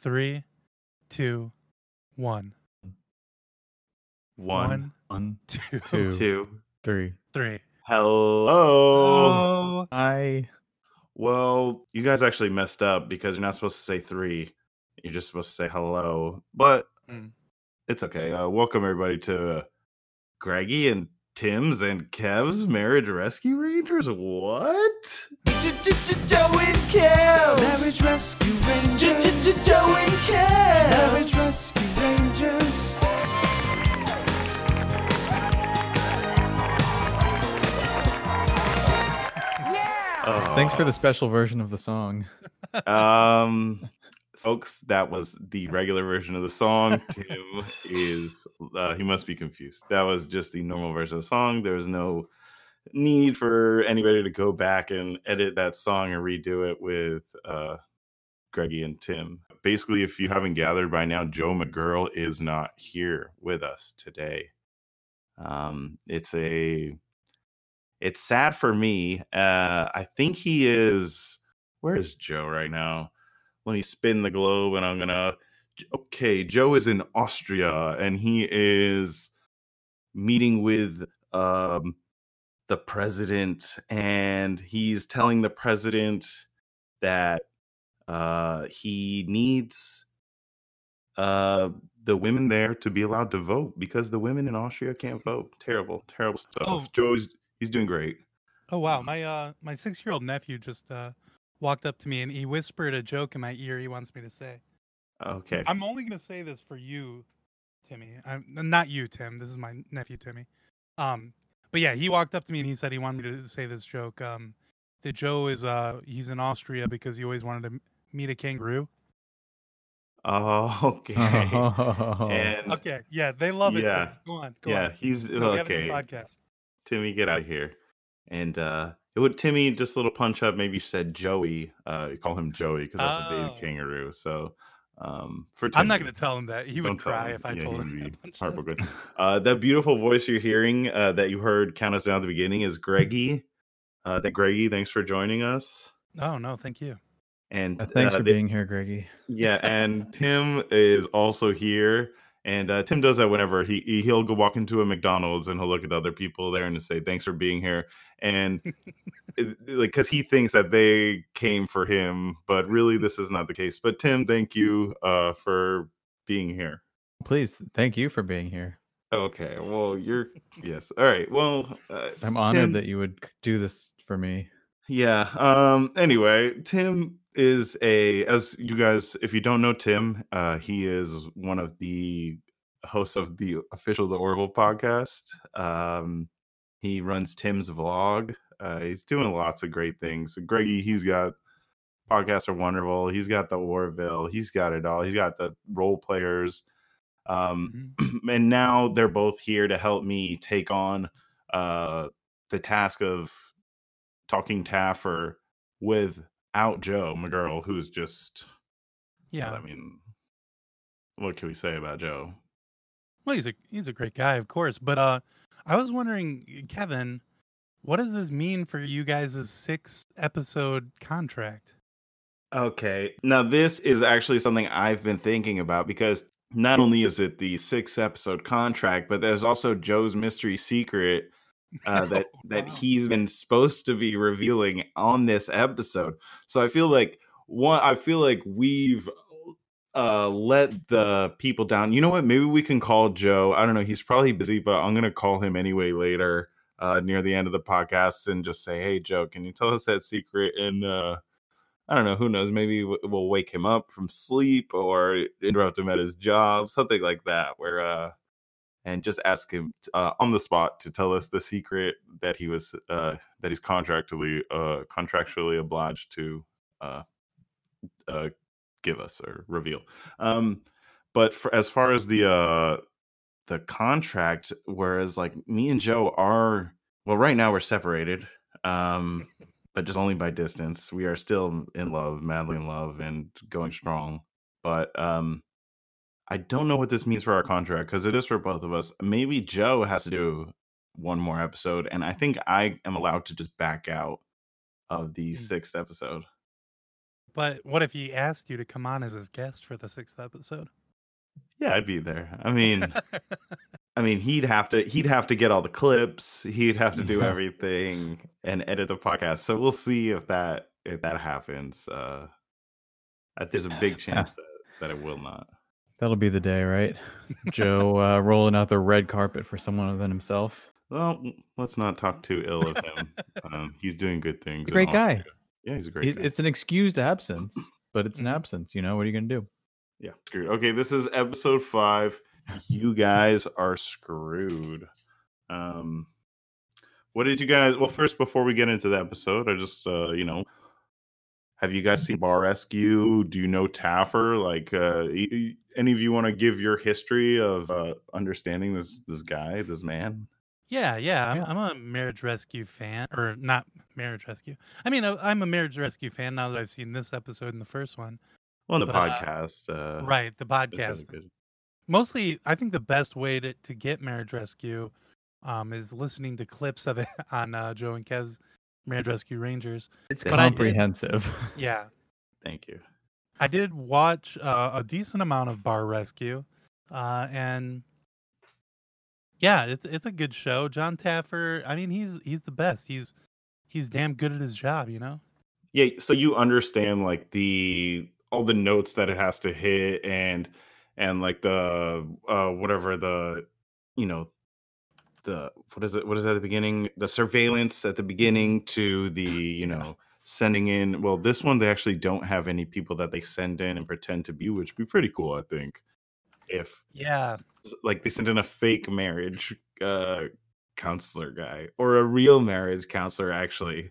Three, two, one. One, One, two, two, two. three. three. Hello. Oh, I Well, you guys actually messed up because you're not supposed to say three. You're just supposed to say hello. But Mm. it's okay. Uh, welcome everybody to uh, Greggy and Tim's and Kev's Marriage Rescue Rangers. What? Joe and Kev. Marriage Rescue Rangers. Joe and Kev. Marriage Rescue Rangers. thanks for the special version of the song. um folks that was the regular version of the song. Tim is uh, he must be confused. That was just the normal version of the song. There was no need for anybody to go back and edit that song and redo it with uh greggy and tim. Basically if you haven't gathered by now joe mcgirl is not here with us today. Um it's a it's sad for me. Uh i think he is where is Joe right now? Let me spin the globe and I'm gonna. Okay, Joe is in Austria and he is meeting with um, the president, and he's telling the president that uh, he needs uh, the women there to be allowed to vote because the women in Austria can't vote. Terrible, terrible stuff. Oh. Joe's he's doing great. oh wow. My uh, my six year old nephew just uh walked up to me and he whispered a joke in my ear. He wants me to say. Okay, I'm only gonna say this for you, Timmy. I'm not you, Tim. This is my nephew, Timmy. Um, but yeah, he walked up to me and he said he wanted me to say this joke. Um, that Joe is uh he's in Austria because he always wanted to meet a kangaroo. oh, okay. and Okay, yeah, they love it. Yeah. Tim. Go on, go yeah, on. he's No, we have a okay. podcast. Timmy, get out of here. And uh it would Timmy just a little punch up. Maybe you said Joey. Uh, you call him Joey because that's a Oh. baby kangaroo. So um for I'm not gonna tell him that. He would don't cry him. if I Yeah, told him. would that punch up. heartbroken. Uh, that beautiful voice you're hearing uh, that you heard count us down at the beginning is Greggy. Uh, that Greggy, thanks for joining us. Oh no, thank you. And Uh, thanks uh, for they- being here, Greggy. yeah, and Tim is also here. And uh, Tim does that whenever he he- he'll go walk into a McDonald's and he'll look at the other people there and say thanks for being here, and it- like because he thinks that they came for him, but really this is not the case. But Tim, thank you uh, for being here. Please, thank you for being here. Okay, well you're yes. All right, well uh, I'm honored Tim- that you would do this for me. Yeah. Um anyway, Tim is a as you guys if you don't know Tim, uh he is one of the hosts of the official The Orville podcast. Um he runs Tim's vlog. Uh he's doing lots of great things. So Greggy, he's got podcasts are wonderful. He's got the Orville. He's got it all. He's got the role players. Um Mhm. and now they're both here to help me take on uh the task of talking Taffer without Joe McGirl, who's just Yeah. I mean, what can we say about Joe? Well, he's a he's a great guy, of course. But uh, I was wondering, Kevin, what does this mean for you guys' six episode contract? Okay. Now, this is actually something I've been thinking about because not only is it the six episode contract, but there's also Joe's mystery secret uh, that Oh, that wow. he's been supposed to be revealing on this episode. So I feel like one, I feel like we've uh let the people down. You know what? Maybe we can call Joe. I don't know. He's probably busy, but I'm gonna call him anyway later uh near the end of the podcast and just say, "Hey, Joe, can you tell us that secret?" And uh I don't know. Who knows? Maybe we'll wake him up from sleep or interrupt him at his job, something like that. Where uh and just ask him uh, on the spot to tell us the secret that he was uh, that he's contractually uh, contractually obliged to uh, uh, give us or reveal. Um, but for, as far as the uh, the contract, whereas like me and Joe are well, right now we're separated, um, but just only by distance. We are still in love, madly in love, and going strong. But um, I don't know what this means for our contract because it is for both of us. Maybe Joe has to do one more episode, and I think I am allowed to just back out of the Mm. sixth episode. But what if he asked you to come on as his guest for the sixth episode? Yeah, I'd be there. I mean, I mean, he'd have to he'd have to get all the clips. He'd have to do everything and edit the podcast. So we'll see if that if that happens. Uh, uh, there's a big chance that, that it will not. That'll be the day, right? Joe uh, rolling out the red carpet for someone other than himself. Well, let's not talk too ill of him. um, he's doing good things. Great guy. Austria. Yeah, he's a great It, it's an excused absence, but it's an Mhm. absence. You know what are you gonna do? Yeah, screwed. Okay, this is episode five. You guys are screwed. Um, what did you guys? Well, first, before we get into the episode, I just, uh, you know, have you guys seen Bar Rescue? Do you know Taffer? Like, uh, any of you want to give your history of uh, understanding this this guy, this man? Yeah, yeah. I'm, Yeah. I'm a marriage rescue fan, or not marriage rescue. I mean, uh, I'm a marriage rescue fan now that I've seen this episode and the first one. Well, the But, uh, podcast, uh, right, the is really podcast. good. Mostly, I think the best way to, to get marriage rescue um, is listening to clips of it on uh, Joe and Kev's Marriage Rescue Rangers. It's But I did- comprehensive. Yeah, Thank you. I did watch uh, a decent amount of Bar Rescue, uh, and yeah, it's it's a good show. John Taffer, I mean, he's he's the best. He's he's damn good at his job, you know. Yeah, so you understand like the all the notes that it has to hit and and like the uh whatever the you know the what is it what is at the beginning the surveillance at the beginning to the you know sending in well this one they actually don't have any people that they send in and pretend to be which would be pretty cool i think if Yeah, like they sent in a fake marriage uh counselor guy or a real marriage counselor actually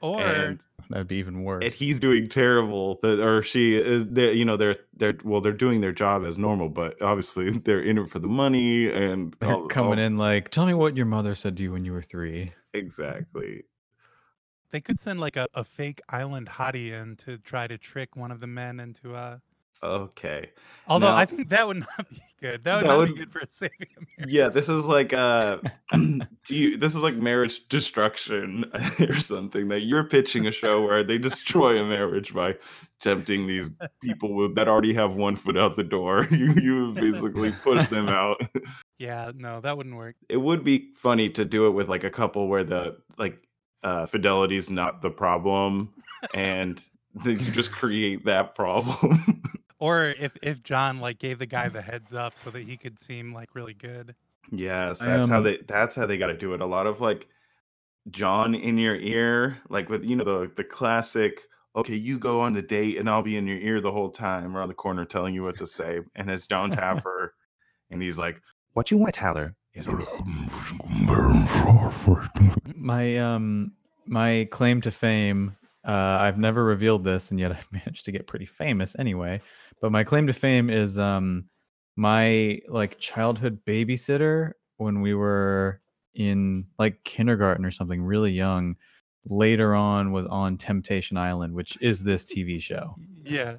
or and That'd be even worse. and he's doing terrible that or she is they you know they're they're well they're doing their job as normal but obviously they're in it for the money and They're all- coming all- in like, tell me what your mother said to you when you were three. exactly they could send like a, a fake island hottie in to try to trick one of the men into uh okay although Now- I think that would not be good. That would That not would- be good for saving a marriage. yeah this is like uh do you this is like marriage destruction or something that you're pitching a show where they destroy a marriage by tempting these people with that already have one foot out the door you you basically push them out Yeah, no, that wouldn't work. it would be funny to do it with like a couple where the like uh fidelity's not the problem and then you just create that problem Or if if John like gave the guy the heads up so that he could seem like really good. yes I, that's how um, they that's how they got to do it a lot of like john in your ear like with you know the the classic okay you go on the date and i'll be in your ear the whole time around the corner telling you what to say and it's john taffer and he's like what you want tyler He's like, My um my claim to fame, uh, I've never revealed this, and yet I've managed to get pretty famous anyway. But my claim to fame is um my like childhood babysitter when we were in like kindergarten or something, really young. Later on, was on Temptation Island, which is this TV show. Yeah.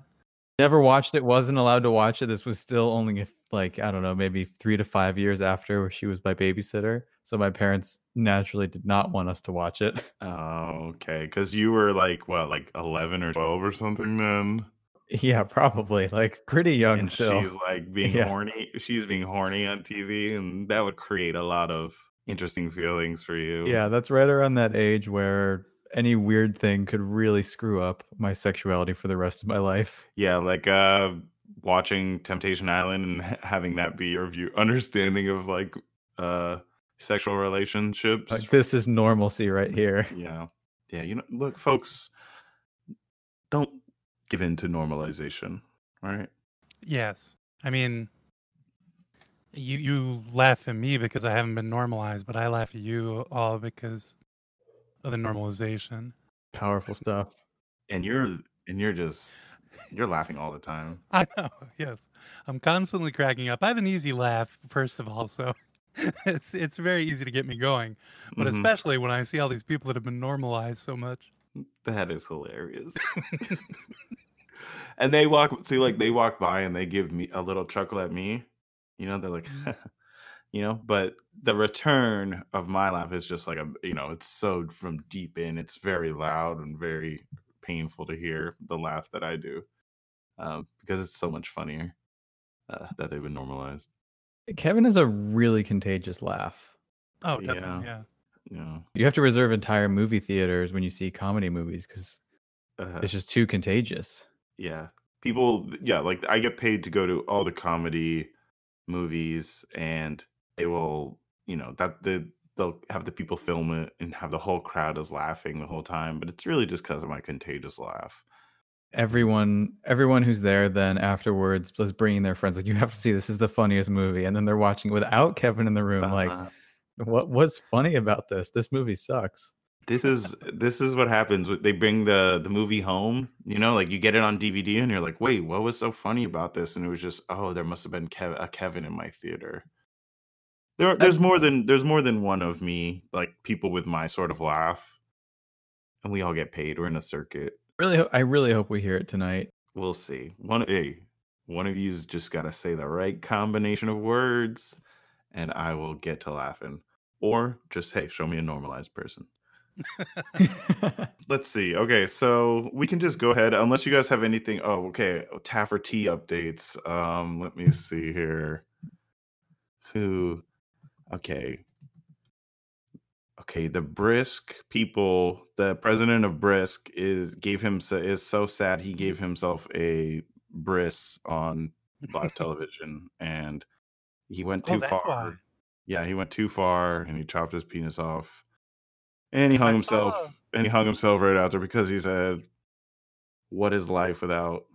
Never watched it. Wasn't allowed to watch it. This was still only if like I don't know, maybe three to five years after she was my babysitter. So my parents naturally did not want us to watch it. oh okay because you were like what like 11 or 12 or something then Yeah, probably like pretty young and still. she's like being Yeah. horny she's being horny on tv and that would create a lot of interesting feelings for you Yeah, that's right around that age where any weird thing could really screw up my sexuality for the rest of my life. yeah like uh watching temptation island and having that be your view understanding of like uh sexual relationships Like this is normalcy right here. yeah yeah you know look folks don't give in to normalization right? Yes. I mean you you laugh at me because I haven't been normalized, but I laugh at you all because of the normalization. Powerful stuff. and you're and you're just you're laughing all the time I know, yes. I'm constantly cracking up. I have an easy laugh, first of all, so it's it's very easy to get me going. But Mhm. especially when I see all these people that have been normalized so much. That is hilarious. and they walk see like they walk by and they give me a little chuckle at me. You know, they're like you know, but the return of my laugh is just like a you know, it's so from deep in, it's very loud and very painful to hear the laugh that I do um, because it's so much funnier uh, that they've been normalized. Kevin has a really contagious laugh. Oh, Yeah. definitely. Yeah. You know, You have to reserve entire movie theaters when you see comedy movies because uh, it's just too contagious. yeah, people, yeah, like I get paid to go to all the comedy movies, and they will, you know, that the they'll have the people film it and have the whole crowd is laughing the whole time, but it's really just because of my contagious laugh. Everyone, everyone who's there then afterwards was bringing their friends. Like, you have to see this is the funniest movie, and then they're watching it without Kevin in the room. Like, Uh-huh. What was funny about this? This movie sucks. this is this is what happens they bring the the movie home you know like you get it on dvd and you're like wait what was so funny about this? And it was just oh there must have been Kev- a kevin in my theater. There, there's more than there's more than one of me like people with my sort of laugh. And we all get paid. We're in a circuit. Really, ho- I really hope we hear it tonight. we'll see. One hey one of you's just got to say the right combination of words and i will get to laughing or just hey show me a normalized person Let's see. Okay, so we can just go ahead unless you guys have anything. Oh, okay. Taffer T updates. Um, let me see here. Who? Okay. Okay, the Brisk people. The president of Brisk is gave him is so sad he gave himself a bris on live television, and he went Oh, too that's far. why. Yeah, he went too far, and he chopped his penis off, and he hung I himself. saw- And he hung himself right after because he said, "What is life without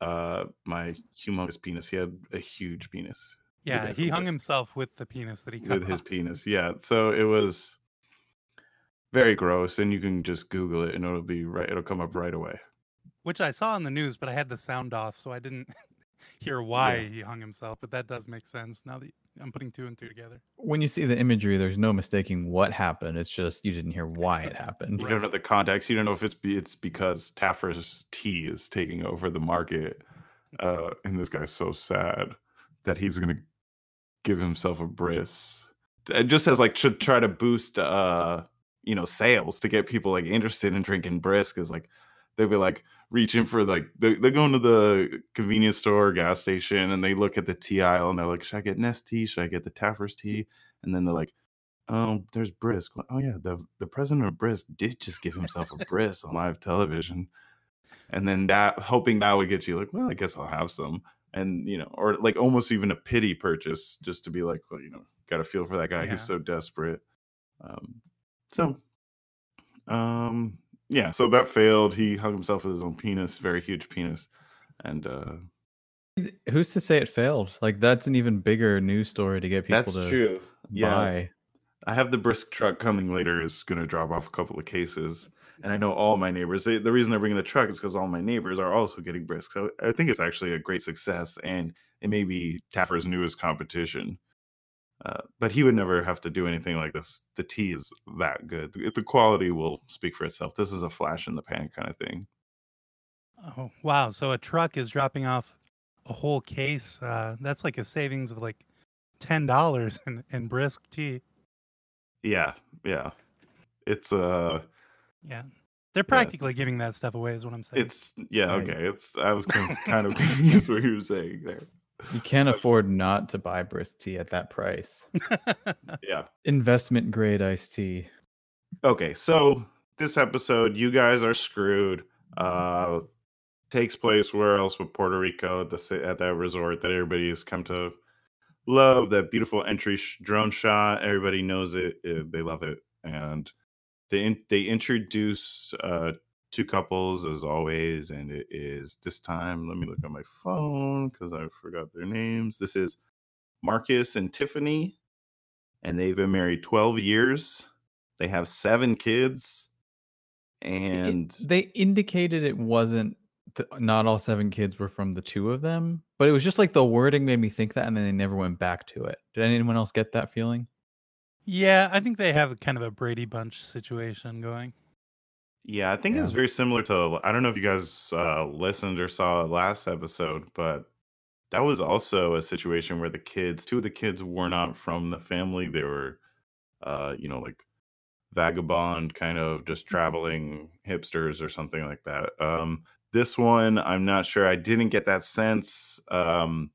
uh my humongous penis?" He had a huge penis Yeah, he hung himself with the penis that he cut with his penis. Yeah, so it was very gross, and you can just Google it, and it'll be right. It'll come up right away. which I saw in the news, but I had the sound off, so I didn't hear why he hung himself. But that does make sense now that I'm putting two and two together. when you see the imagery, there's no mistaking what happened. It's just you didn't hear why it happened. You don't know the context. You don't know if it's be, it's because Taffer's tea is taking over the market, uh, and this guy's so sad that he's gonna give himself a bris. It just says like should try to boost, uh, you know, sales to get people like interested in drinking brisk. Is like they'll be like reaching for like they're going to the convenience store, or gas station, and they look at the tea aisle and they're like, should I get Nestea? Should I get the Taffer's tea? And then they're like. Oh, there's Brisk. Oh yeah, the the president of Brisk did just give himself a Brisk on live television, and then that hoping that would get you like, well, I guess I'll have some, and you know, or like almost even a pity purchase just to be like, well, you know, got a feel for that guy. Yeah. He's so desperate. Um, so, um, yeah, so that failed. He hung himself with his own penis, very huge penis, and uh Who's to say it failed? Like that's an even bigger news story to get people that's to true. Yeah. I have the brisk truck coming later is going to drop off a couple of cases, and I know all my neighbors. They, the reason they're bringing the truck is because all my neighbors are also getting brisk. So I think it's actually a great success, and it may be Taffer's newest competition. Uh, but he would never have to do anything like this. The tea is that good. The, the quality will speak for itself. This is a flash in the pan kind of thing. Oh wow! So a truck is dropping off a whole case. Uh, that's like a savings of like ten dollars in, in brisk tea. Yeah, yeah. It's uh, Yeah, they're practically giving that stuff away. Is what I'm saying. it's yeah. Okay, it's. I was kind kind of confused what you were saying there. You can't afford not to buy brisk tea at that price. Yeah. Investment grade iced tea. Okay, so this episode, you guys are screwed. Uh takes place where else but Puerto Rico at the at that resort that everybody has come to love. That beautiful entry sh- drone shot. Everybody knows it. uh, they love it, and they in- they introduce uh two couples as always, and it is this time. Let me look at my phone because I forgot their names. This is Marcus and Tiffany, and they've been married twelve years. They have seven kids, It- and they indicated it wasn't th- not all seven kids were from the two of them, but it was just like the wording made me think that, and then they never went back to it. Did anyone else get that feeling? yeah, I think they have kind of a Brady Bunch situation going. Yeah, I think it's very similar to. I don't know if you guys uh, listened or saw last episode, but that was also a situation where the kids, two of the kids, were not from the family. They were, uh, you know, like vagabond kind of just traveling hipsters or something like that. Um, this one, I'm not sure. I didn't get that sense. Um,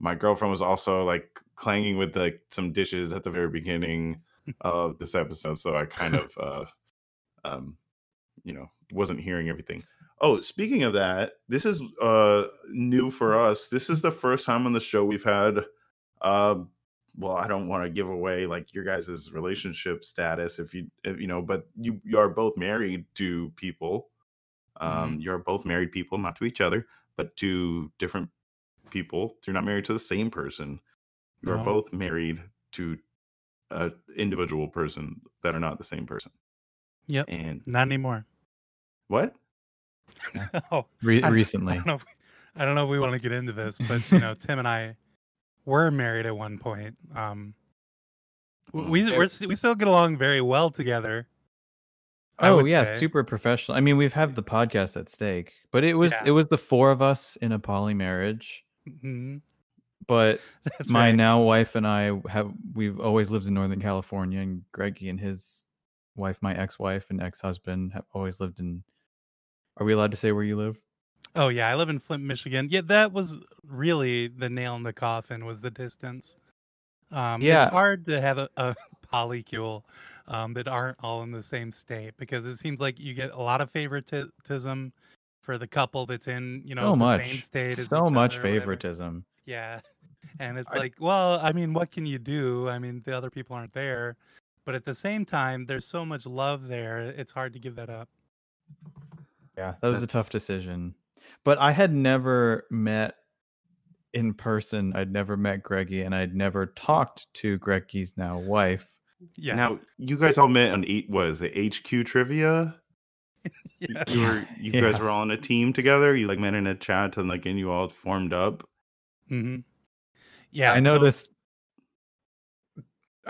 my girlfriend was also like clanging with like some dishes at the very beginning of this episode, so I kind of, uh, um, you know, wasn't hearing everything. Oh, speaking of that, this is uh new for us. This is the first time on the show we've had uh well, I don't want to give away like your guys' relationship status if you if, you know, but you you are both married to people. Um you're both married people, not to each other, but to different people. You're not married to the same person. You're No. both married to a individual person that are not the same person. Yep. And Not anymore. what? oh, Re- I- I recently. don't know. If, I don't know if we want to get into this, but you know, Tim and I were married at one point. Um, we Mm. we're, we still get along very well together. Oh yeah, say. super professional. I mean, we've had the podcast at stake, but it was Yeah. it was the four of us in a poly marriage. Mhm. But That's my right. now wife and I have we've always lived in Northern California, and Greggy and his wife, my ex-wife and ex-husband, have always lived in. Are we allowed to say where you live? Oh yeah, I live in Flint, Michigan. Yeah, that was really the nail in the coffin was the distance. Um, Yeah. it's hard to have a, a polycule um, that aren't all in the same state because it seems like you get a lot of favoritism for the couple that's in you know so the much, same state so much other or whatever. favoritism. Yeah, and it's I- like, well, I mean, what can you do? I mean, the other people aren't there, but at the same time, there's so much love there. It's hard to give that up. Yeah, that was a tough decision. But I had never met in person. I'd never met Greggy, and I'd never talked to Greggy's now wife. Yeah. Now you guys all met on eight was it, HQ trivia? You- yeah. You were you guys were all on a team together. You like met in a chat and like and you all formed up. hmm Yeah. I so- noticed.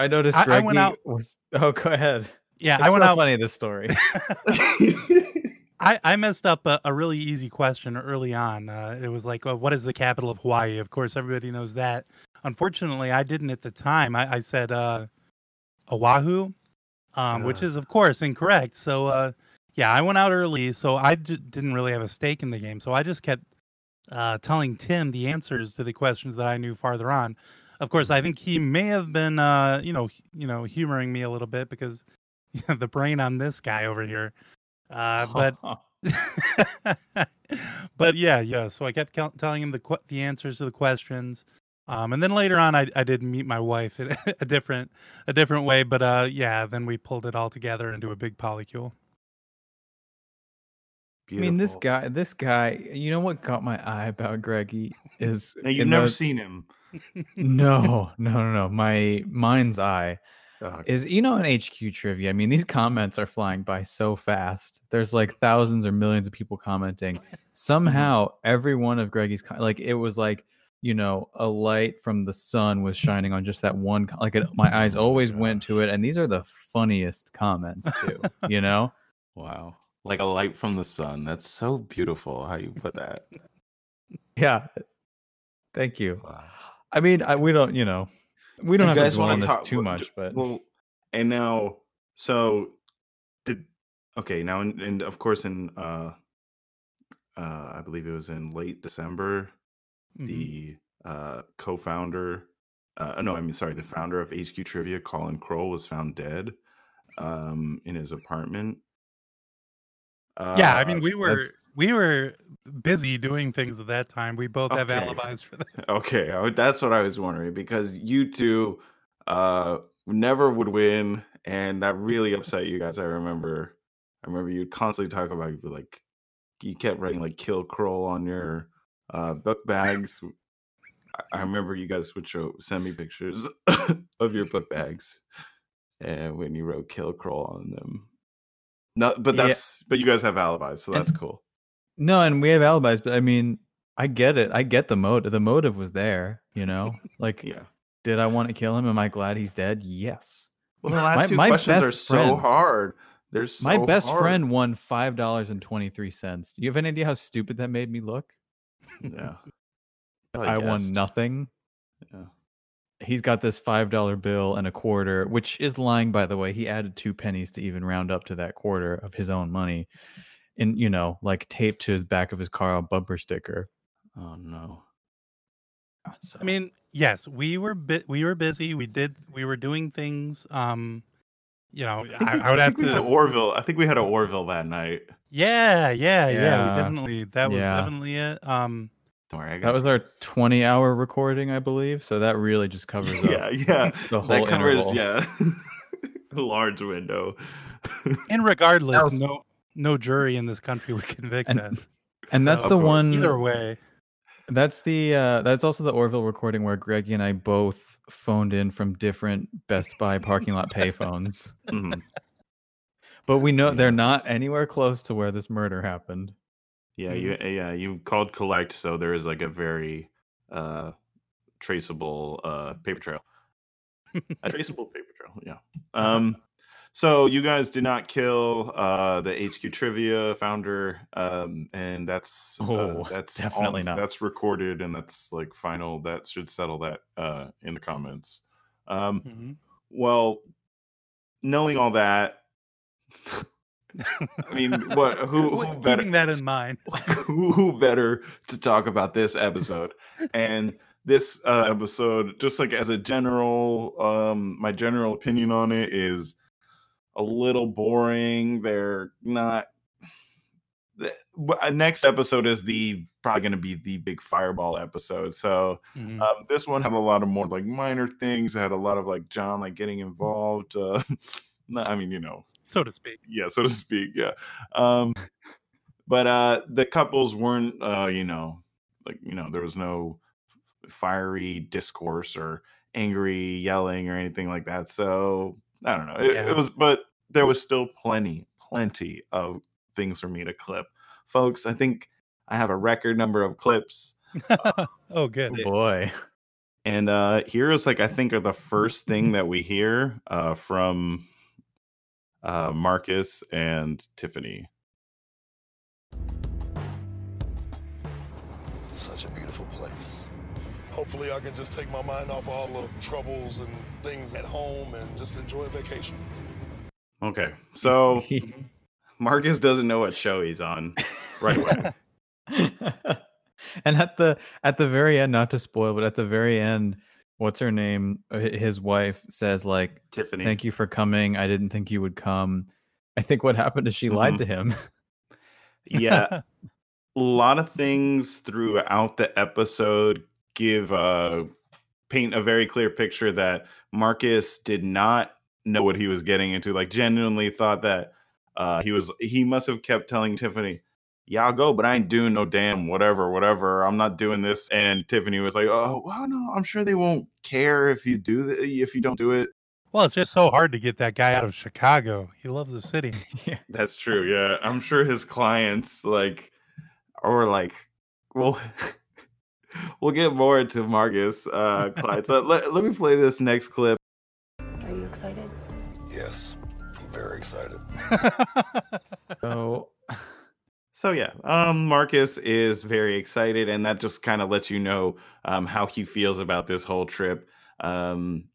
I noticed I- I went out- was. Oh, go ahead. yeah, It's I went out. funny this story. I, I messed up a, a really easy question early on. Uh, it was like, uh, what is the capital of Hawaii? Of course, everybody knows that. Unfortunately, I didn't at the time. I, I said uh, Oahu, um, which is, of course, incorrect. So, uh, yeah, I went out early, so I d- didn't really have a stake in the game. So I just kept uh, telling Tim the answers to the questions that I knew farther on. Of course, I think he may have been, uh, you know, you know, humoring me a little bit because the brain on this guy over here. Uh, but but yeah, yeah. So I kept telling him the que- the answers to the questions, um, and then later on, I I did meet my wife in a different a different way. But uh, yeah, then we pulled it all together into a big polycule. I mean, this guy, this guy. You know what caught my eye about Greggy is Now you've never those- seen him. No, no, no, no. My mind's eye Uh, is you know in HQ trivia. I mean, these comments are flying by so fast. There's like thousands or millions of people commenting. Somehow, every one of Greggy's like it was like you know a light from the sun was shining on just that one. Like it, my eyes Oh always went to it, and these are the funniest comments too. you know. wow. Like a light from the sun. That's so beautiful how you put that. Yeah. Thank you. Wow. I mean, I, we don't, you know, we don't you have to dwell on this talk- too much, but well, and now, so did okay now, and, and of course, in uh, uh, I believe it was in late December, Mhm. the uh, co-founder, uh, no, I mean, sorry, the founder of HQ Trivia, Colin Kroll, was found dead um, in his apartment. Yeah, I Uh, mean, we were that's- we were busy doing things at that time. We both have alibis for that. Okay, that's what I was wondering because you two uh never would win, and that really upset you guys. I remember, I remember you'd constantly talk about you'd be like you kept writing like "kill Kroll" on your uh book bags. I- remember you guys would show send me pictures of your book bags, and when you wrote "kill Kroll" on them. No, but Yeah. that's but you guys have alibis, so And- that's cool. no, and we have alibis, but I mean, I get it. I get the motive. The motive was there, you know? Like, Yeah. did I want to kill him? Am I glad he's dead? Yes. Well, the last My- two my questions are so friend- hard. They're so My best hard. friend won $5.23. Do you have any idea how stupid that made me look? Yeah. I won nothing. Yeah. he's got this five dollar bill and a quarter, which is lying, by the way. He added two pennies to even round up to that quarter of his own money, and you know, like taped to his back of his car a bumper sticker. Oh no. So, I mean, yes, we were bit we were busy. We did we were doing things. Um, you know, think I, we- I would have think had to. Orville. I think we had a Orville that night. Yeah, yeah, yeah. Yeah. We definitely that was Yeah. definitely it. Um, Don't worry. I that was our twenty hour recording, I believe. So that really just covers up yeah, yeah. the whole that covers interval. yeah, a large window. and regardless, was- no no jury in this country would convict And- us. And that's the course. one. Either way, That's the uh that's also the Orville recording where Greggy and I both phoned in from different Best Buy parking lot payphones. Mhm. But we know Yeah. they're not anywhere close to where this murder happened. Yeah, you yeah you called collect, so there is like a very uh traceable uh paper trail. a traceable paper trail, yeah. Um so you guys did not kill uh the HQ trivia founder um and that's uh, Oh, that's definitely not. that's recorded and that's like final that should settle that uh in the comments. Um Mhm. well knowing all that I mean what who, who keeping better that in mind. who, who better to talk about this episode and this uh, episode just like as a general um my general opinion on it is a little boring they're not the uh, next episode is the probably going to be the big fireball episode so Mhm. um, this one had a lot of more like minor things it had a lot of like john like getting involved uh i mean you know so to speak. yeah so to speak yeah um but uh the couples weren't uh you know like you know there was no fiery discourse or angry yelling or anything like that so i don't know it, Yeah. it was but there was still plenty plenty of things for me to clip folks i think i have a record number of clips oh, good. Oh boy. and uh here is like I think are the first thing that we hear uh from uh Marcus and Tiffany. Such a beautiful place. Hopefully, I can just take my mind off all the troubles and things at home and just enjoy a vacation. Okay. So Marcus doesn't know what show he's on right away. and at the at the very end, not to spoil, but at the very end, what's her name? Uh, His wife says like, Tiffany. "Thank you for coming. I didn't think you would come." I think what happened is she lied Mhm. to him. Yeah. a lot of things throughout the episode give uh paint a very clear picture that Marcus did not know what he was getting into like genuinely thought that uh he was he must have kept telling Tiffany yeah I'll go but I ain't doing no damn whatever whatever I'm not doing this and Tiffany was like oh well no I'm sure they won't care if you do th- if you don't do it Well, it's just so hard to get that guy out of Chicago. He loves the city. yeah. That's true. Yeah, I'm sure his clients like or like well we'll get more into Marcus uh clients. So let, let me play this next clip. Are you excited? Yes, I'm very excited. So So yeah, um Marcus is very excited and that just kind of lets you know um how he feels about this whole trip. Um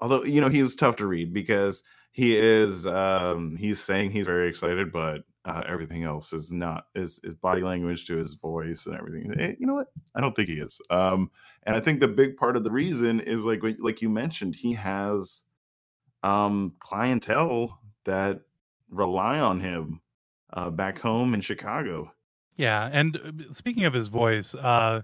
although you know he was tough to read because he is um he's saying he's very excited but uh, everything else is not is, is body language to his voice and everything Eh, you know what i don't think he is um and i think the big part of the reason is like like you mentioned he has um clientele that rely on him uh back home in chicago Yeah, and uh, speaking of his voice, uh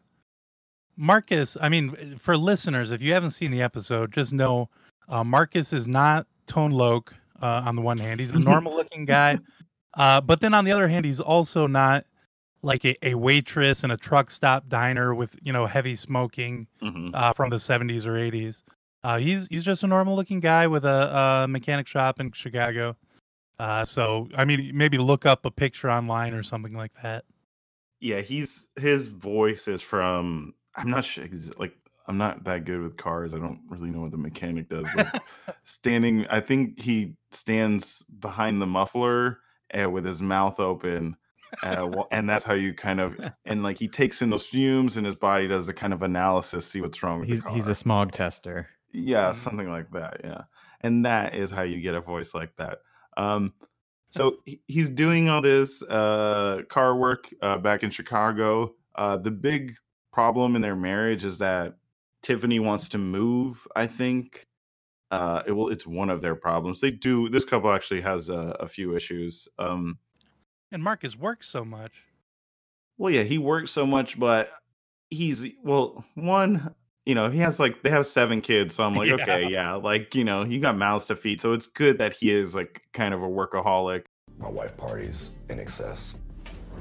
Marcus, I mean, for listeners, if you haven't seen the episode, just know uh, Marcus is not Tone Loc uh, on the one hand. He's a normal looking guy. Uh, but then on the other hand, he's also not like a, a waitress in a truck stop diner with, you know, heavy smoking Mhm. uh, from the 70s or 80s. Uh, he's he's just a normal looking guy with a, a mechanic shop in Chicago. Uh, so, I mean, maybe look up a picture online or something like that. yeah he's his voice is from i'm not sure ex- like i'm not that good with cars i don't really know what the mechanic does but standing i think he stands behind the muffler uh, with his mouth open uh, well, and that's how you kind of and like he takes in those fumes and his body does the kind of analysis, see what's wrong with He's the car. he's a smog tester. yeah, Mhm. something like that. Yeah, and that is how you get a voice like that. Um, so he's doing all this uh, car work uh, back in Chicago. Uh, the big problem in their marriage is that Tiffany wants to move. I think uh, it will. It's one of their problems. They do. This couple actually has a, a few issues. Um, And Marcus works so much. well, yeah, he works so much, but he's well, one, you know, he has like they have seven kids, so I'm like, Yeah. okay, yeah, like you know, you got mouths to feed, so it's good that he is like kind of a workaholic. My wife parties in excess.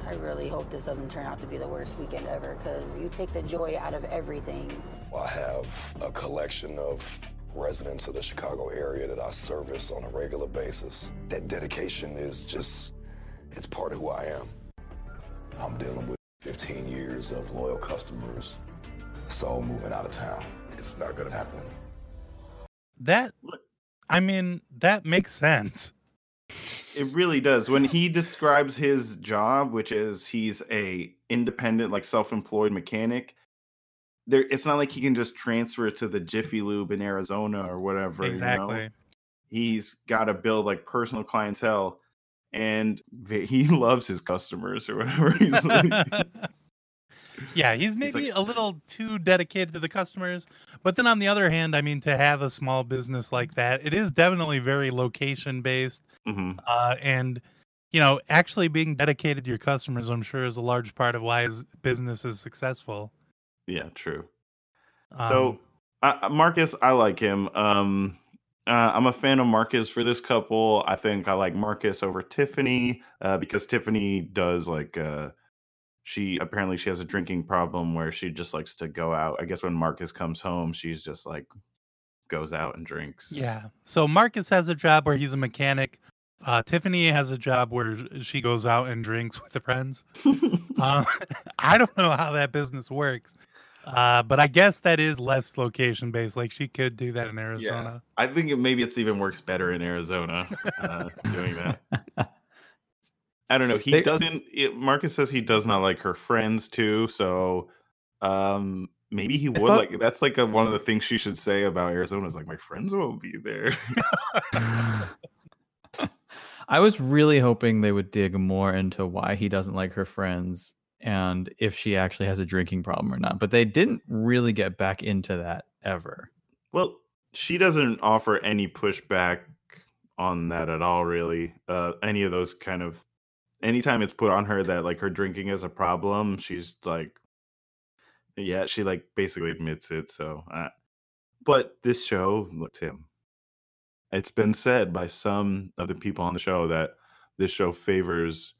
I really hope this doesn't turn out to be the worst weekend ever because you take the joy out of everything. I have a collection of residents of the Chicago area that I service on a regular basis. That dedication is just, it's part of who I am. I'm dealing with 15 years of loyal customers, so moving out of town. It's not gonna happen. That, I mean, that makes sense. It really does. When he describes his job, which is he's a independent, like self-employed mechanic, there it's not like he can just transfer to the Jiffy Lube in Arizona or whatever. you know? Exactly. he's got to build like personal clientele and he loves his customers or whatever he's like, yeah, he's He's maybe like- a little too dedicated to the customers. But then on the other hand, I mean, to have a small business like that, it is definitely very location based. Mhm. Uh, and, you know, actually being dedicated to your customers, I'm sure, is a large part of why his business is successful. yeah true Um, so uh, marcus i like him um uh, i'm a fan of marcus for this couple i think i like marcus over tiffany uh, because tiffany does like uh she apparently she has a drinking problem where she just likes to go out i guess when marcus comes home she's just like goes out and drinks Yeah. So Marcus has a job where he's a mechanic. Uh, Tiffany has a job where she goes out and drinks with her friends. Um, I don't know how that business works, uh, but I guess that is less location based. Like she could do that in Arizona. I think it, maybe it's even works better in Arizona uh, doing that. I don't know. He They- doesn't. It, Marcus says he does not like her friends too. So um, maybe he would thought- like. That's like a, one of the things she should say about Arizona is like my friends won't be there. I was really hoping they would dig more into why he doesn't like her friends and if she actually has a drinking problem or not. But they didn't really get back into that ever. well, she doesn't offer any pushback on that at all. Really, uh, any of those kind of. Anytime it's put on her that like her drinking is a problem, she's like, yeah, she like basically admits it. So, uh, but this show, look, Tim, it's been said by some of the people on the show that this show favors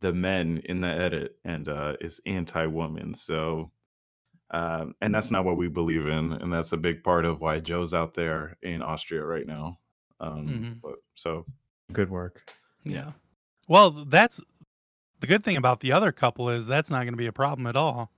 the men in the edit and uh, is anti-woman. So, um, and that's not what we believe in, and that's a big part of why Joe's out there in Austria right now. Um, Mhm. But so, Good work. Yeah. Well, that's the good thing about the other couple is that's not going to be a problem at all.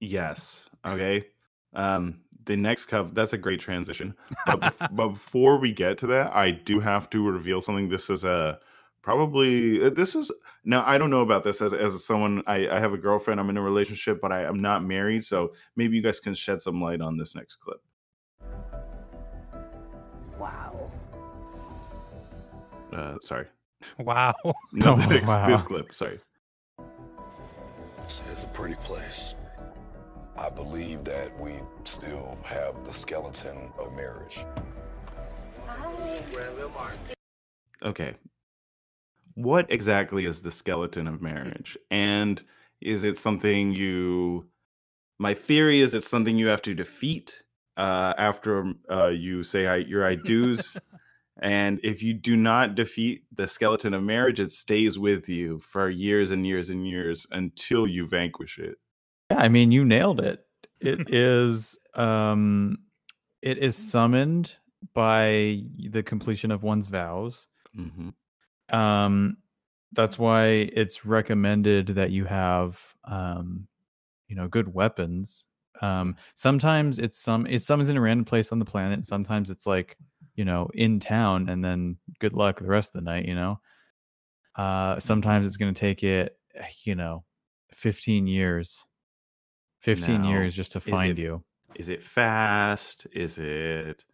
yes, okay. Um, the next cup, that's a great transition. But, bef- but before we get to that, I do have to reveal something. This is a probably uh, this is now I don't know about this as as someone I, I have a girlfriend. I'm in a relationship, but I am not married. So maybe you guys can shed some light on this next clip. Wow. Uh, sorry, Wow. no, Oh, the next, wow. this clip. Sorry. It's, it's a pretty place. I believe that we still have the skeleton of marriage. okay what exactly is the skeleton of marriage and is it something you my theory is it's something you have to defeat uh, after uh, you say I, your i do's and if you do not defeat the skeleton of marriage it stays with you for years and years and years until you vanquish it Yeah, I mean, you nailed it. It is um it is summoned by the completion of one's vows. hmm Um that's why it's recommended that you have um you know, good weapons. Um sometimes it's some it's summons in a random place on the planet, sometimes it's like, you know, in town and then good luck the rest of the night, you know. Uh sometimes it's going to take it you know, 15 years. 15 Now, years just to is find it- you. Is it fast? Is it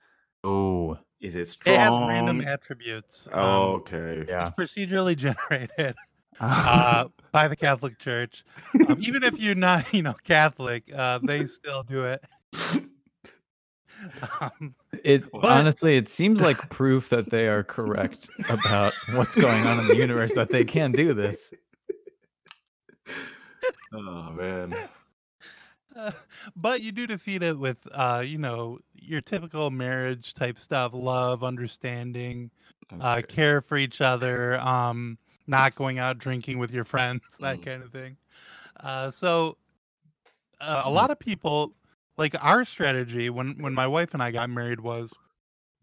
Oh, is it It strong? has random attributes. um, Oh, okay. yeah. It's procedurally generated uh, by the Catholic Church. Um, even if you're not, you know, Catholic, uh, they still do it. Um, It But- honestly, it seems like proof that they are correct about what's going on in the universe that they can do this. oh man. uh, but you do defeat it with, uh, you know, your typical marriage type stuff: love, understanding, uh, care for each other, um, not going out drinking with your friends, that Mm. kind of thing. Uh, so uh, a Mm. lot of people like our strategy when when my wife and I got married was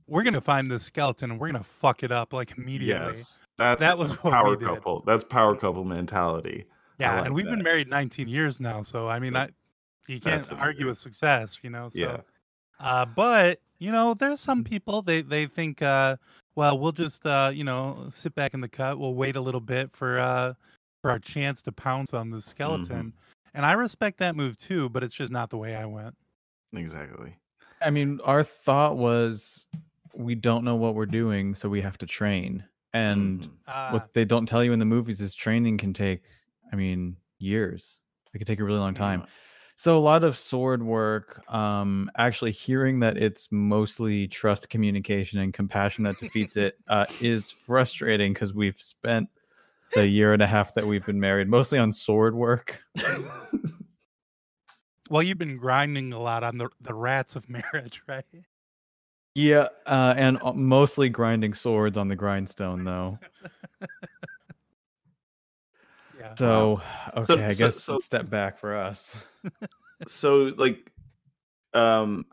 we're gonna find this skeleton and we're gonna fuck it up like immediately. Yes. That's That was what power we did. couple. That's power couple mentality. Yeah, like and we've that. been married 19 years now, so I mean, I you can't That's argue amazing. with success, you know. So, Yeah. uh, but you know, there's some people they they think, uh, well, we'll just uh, you know sit back in the cut, we'll wait a little bit for uh for our chance to pounce on the skeleton, and I respect that move too, but it's just not the way I went. Exactly. I mean, our thought was we don't know what we're doing, so we have to train. And Mhm. Uh, what they don't tell you in the movies is training can take, I mean, years. It can take a really long time. Yeah. So a lot of sword work. Um, actually, hearing that it's mostly trust, communication, and compassion that defeats it uh, is frustrating because we've spent the year and a half that we've been married mostly on sword work. well, you've been grinding a lot on the the rats of marriage, right? Yeah, uh, and uh, mostly grinding swords on the grindstone, though. Yeah. So, okay, So- I so- guess so- step back for us. so like um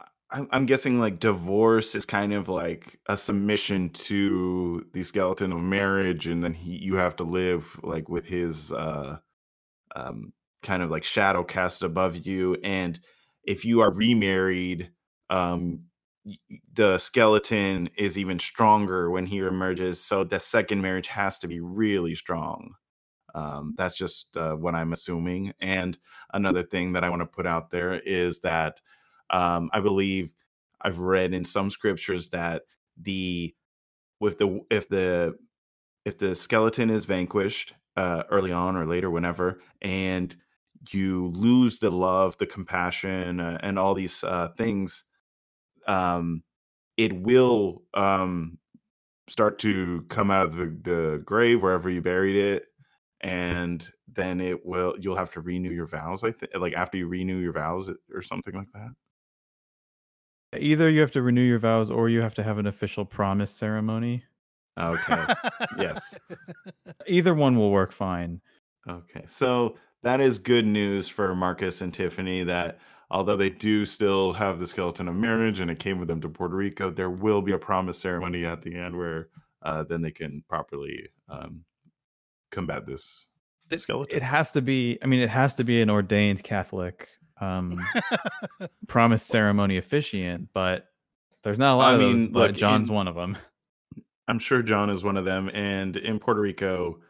I'm, guessing like divorce is kind of like a submission to the skeleton of marriage and then he you have to live like with his uh um kind of like shadow cast above you. And if you are remarried um the skeleton is even stronger when he emerges. So the second marriage has to be really strong. Um, that's just uh, what i'm assuming. And another thing that I want to put out there is that um, I believe I've read in some scriptures that the with the if the if the skeleton is vanquished uh, early on or later, whenever, and you lose the love, the compassion, uh, and all these uh, things, um, it will um, start to come out of the, the grave wherever you buried it and then it will you'll have to renew your vows i think like after you renew your vows or something like that Either you have to renew your vows or you have to have an official promise ceremony. okay yes. Either one will work fine. okay so that is good news for marcus and tiffany that although they do still have the skeleton of marriage and it came with them to puerto rico there will be a promise ceremony at the end where uh, then they can properly um, combat this skeleton It has to be, I mean, it has to be an ordained Catholic um, promise ceremony officiant, but there's not a lot I of mean, those, but look, John's in- one of them. I'm sure John is one of them. And in Puerto Rico,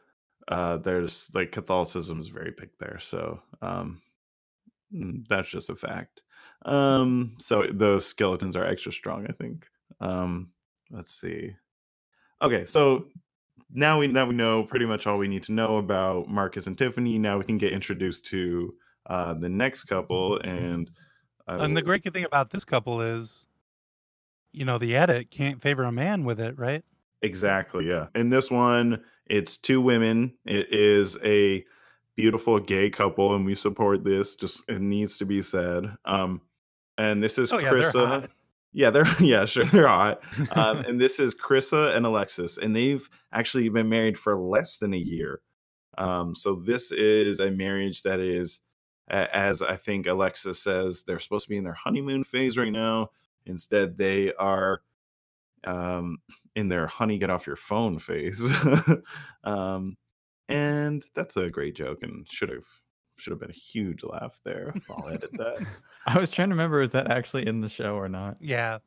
uh, there's like Catholicism is very big there. So um, mm, that's just a fact. Um, so those skeletons are extra strong, I think. Um, let's see. Okay, so now we now we know pretty much all we need to know about Marcus and Tiffany. Now we can get introduced to uh, the next couple, and and the great thing about this couple is, you know, the edit can't favor a man with it, right? Exactly, yeah. In this one, it's two women. It is a beautiful gay couple, and we support this. Just it needs to be said. Um, and this is Oh yeah, they're Krissa. hot. Yeah, they're yeah, sure, they're hot. Um, and this is Krissa and Alexis, and they've actually been married for less than a year. Um, so this is a marriage that is, as I think Alexa says, they're supposed to be in their honeymoon phase right now. Instead, they are um, in their honey get off your phone phase. um, and that's a great joke, and should have should have been a huge laugh there. I'll edit that. I was trying to remember, is that actually in the show or not? Yeah.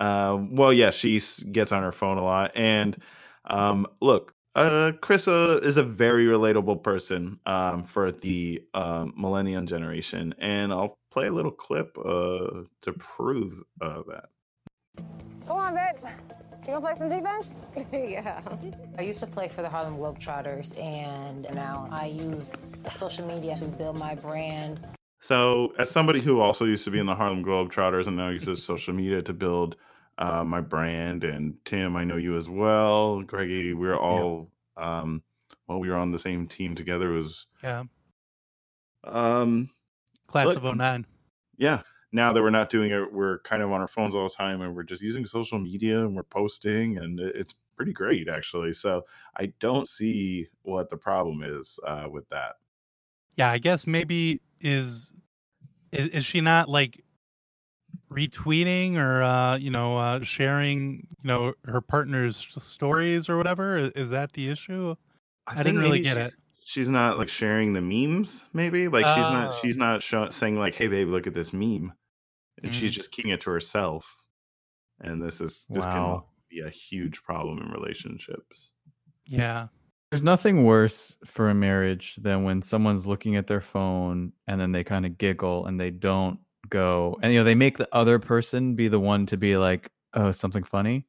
Um, well, yeah, she gets on her phone a lot, and um, look, Uh, Krissa is a very relatable person um, for the um, millennium generation, and I'll play a little clip uh, to prove uh, that. Come on, Vit. You gonna play some defense? yeah. I used to play for the Harlem Globetrotters, and now I use social media to build my brand. So, as somebody who also used to be in the Harlem Globetrotters and now uses social media to build uh, my brand, and Tim, I know you as well. Greggy, we're all um, well, we were on the same team together. It was Yeah. um, Class Look- of 09. yeah. Now that we're not doing it, we're kind of on our phones all the time, and we're just using social media and we're posting, and it's pretty great actually. So I don't see what the problem is uh, with that. Yeah, I guess maybe is is, is she not like retweeting or uh you know uh sharing you know her partner's stories or whatever is, is that the issue I didn't really get it. She's not like sharing the memes, maybe. Like she's not Oh. she's not show, saying like, "Hey, babe, look at this meme," and she's Mm. just keeping it to herself. And this is this can be a huge problem in relationships. yeah There's nothing worse for a marriage than when someone's looking at their phone and then they kind of giggle and they don't go and you know they make the other person be the one to be like, "Oh, something funny,"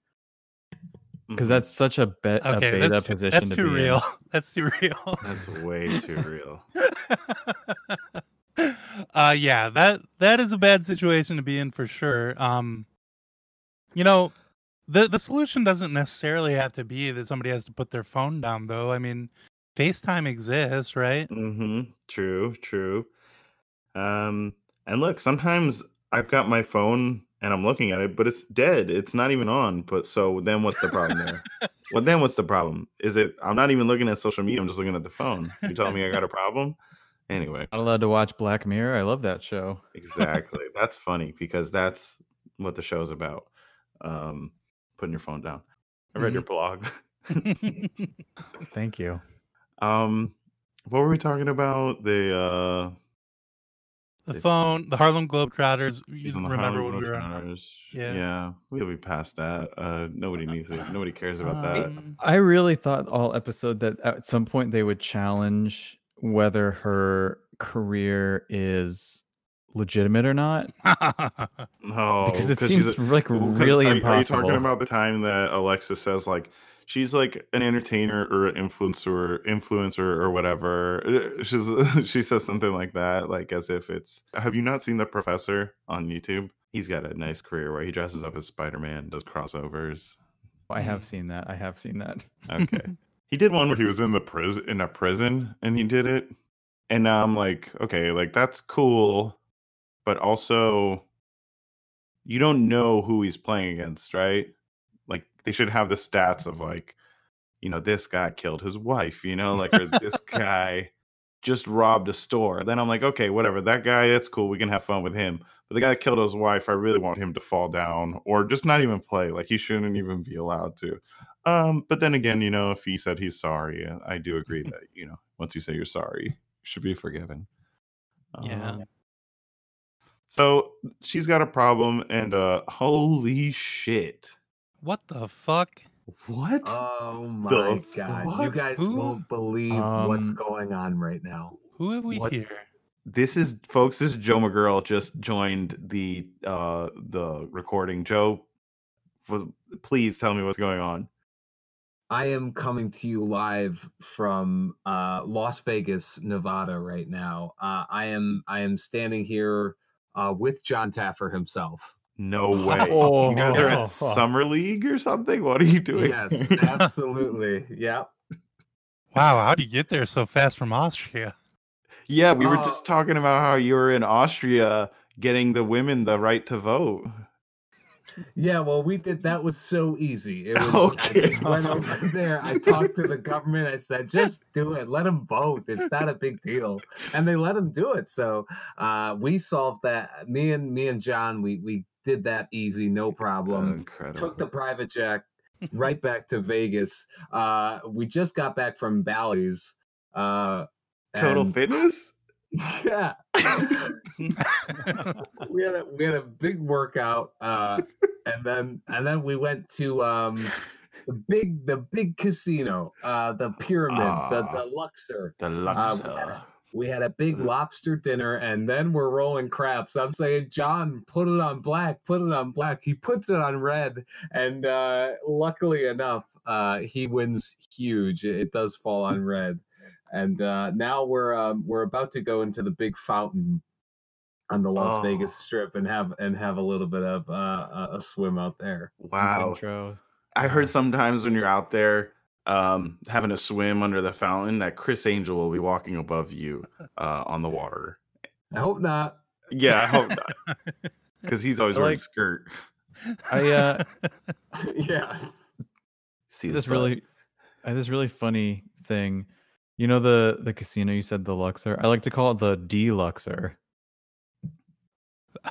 because Mhm. that's such a, be- a okay beta that's too, position that's to too be real that's too real that's way too real. uh yeah that that is a bad situation to be in for sure um you know the the solution doesn't necessarily have to be that somebody has to put their phone down though i mean facetime exists right Mm-hmm. True, true. Um, and look, sometimes I've got my phone and I'm looking at it, but it's dead. It's not even on. But so then what's the problem there? well, then what's the problem? Is it I'm not even looking at social media, I'm just looking at the phone. You telling me I got a problem? Anyway, not allowed to watch Black Mirror. I love that show. exactly. that's funny because that's what the show's about. Um, putting your phone down. I read your blog. Thank you. um, what were we talking about? The uh the phone the harlem globetrotters you He's on remember Harlem when we were on Yeah. yeah, we'll be past that. Uh, nobody needs it. Nobody cares about that. Um, I really thought all episode that at some point they would challenge whether her career is legitimate or not No, because it seems a- like really are, impossible. Are you talking about the time that Alexa says like she's like an entertainer or an influencer, influencer or whatever? Uh, She's she says something like that, like as if it's. Have you not seen the Professor on YouTube? He's got a nice career where he dresses up as Spider Man, does crossovers. I have seen that. I have seen that. Okay. he did one where he was in the prison in a prison and he did it. And now I'm like, okay, like that's cool, but also you don't know who he's playing against, right? They should have the stats of like, you know, this guy killed his wife, you know, like or this guy just robbed a store. Then I'm like, okay, whatever. That guy, that's cool. We can have fun with him. But the guy that killed his wife, I really want him to fall down or just not even play. Like he shouldn't even be allowed to. Um, but then again, you know, if he said he's sorry, uh, I do agree that you know, once you say you're sorry, you should be forgiven. Yeah. Um, so she's got a problem, and uh, holy shit! What the fuck What? Oh my The god. You guys Who? won't believe what's Um, going on right now. who have we What's- here this is, folks. This is Joe McGirl just joined the uh the recording. Joe, w- please tell me what's going on. I am coming to you live from uh, Las Vegas, Nevada right now. Uh, I am I am standing here uh, with John Taffer himself. No way. Oh. you guys are at summer league or something. What are you doing? Yes, absolutely. Yep. wow how do you get there so fast from austria Yeah, we were Uh, just talking about how you were in Austria getting the women the right to vote. Yeah, well, we did. That was so easy. It was, I Okay. just went over there. I talked to the government. I said, just do it. Let them vote. It's not a big deal. And they let them do it. So uh, we solved that. Me and me and John, we we did that easy, no problem. Incredible. Took the private jet right back to Vegas. Uh, we just got back from Bally's. Uh, Total and- fitness? Yeah. we had a we had a big workout uh and then and then we went to um the big the big casino, uh, the pyramid, the Ah. the Luxor. The Um, Luxor. We had a big lobster dinner, and then we're rolling craps. I'm saying, John, put it on black, put it on black. He puts it on red, and uh, luckily enough, uh, he wins huge. It, it does fall on red, and uh, now we're um, we're about to go into the big fountain on the Las Oh. Vegas Strip and have and have a little bit of uh, a- a swim out there. wow. Intro. I heard sometimes when you're out there um, having a swim under the fountain that Criss Angel will be walking above you uh, on the water. I hope not. Yeah, I hope not. Because he's always I wearing a like- skirt. I uh, yeah. See this butt. really, I this really funny thing. You know the the casino you said the Luxor. I like to call it the Deluxor.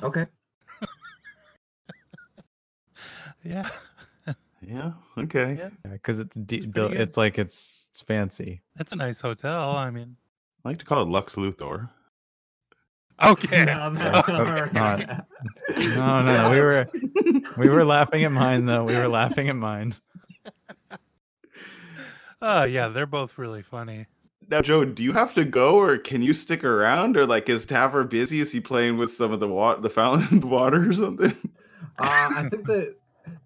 Okay. yeah. Yeah. Okay. Yeah. because it's de- It's del- it's like it's it's fancy. That's a nice hotel. I mean, I like to call it Lux Luthor. okay. No, no, Okay, not- No, no, no, we were we were laughing at mine though. We were laughing at mine. Oh, yeah, they're both really funny. Now, Joe, do you have to go, or can you stick around, or like is Taffer busy? Is he playing with some of the water, the fountain water, or something? Uh, I think that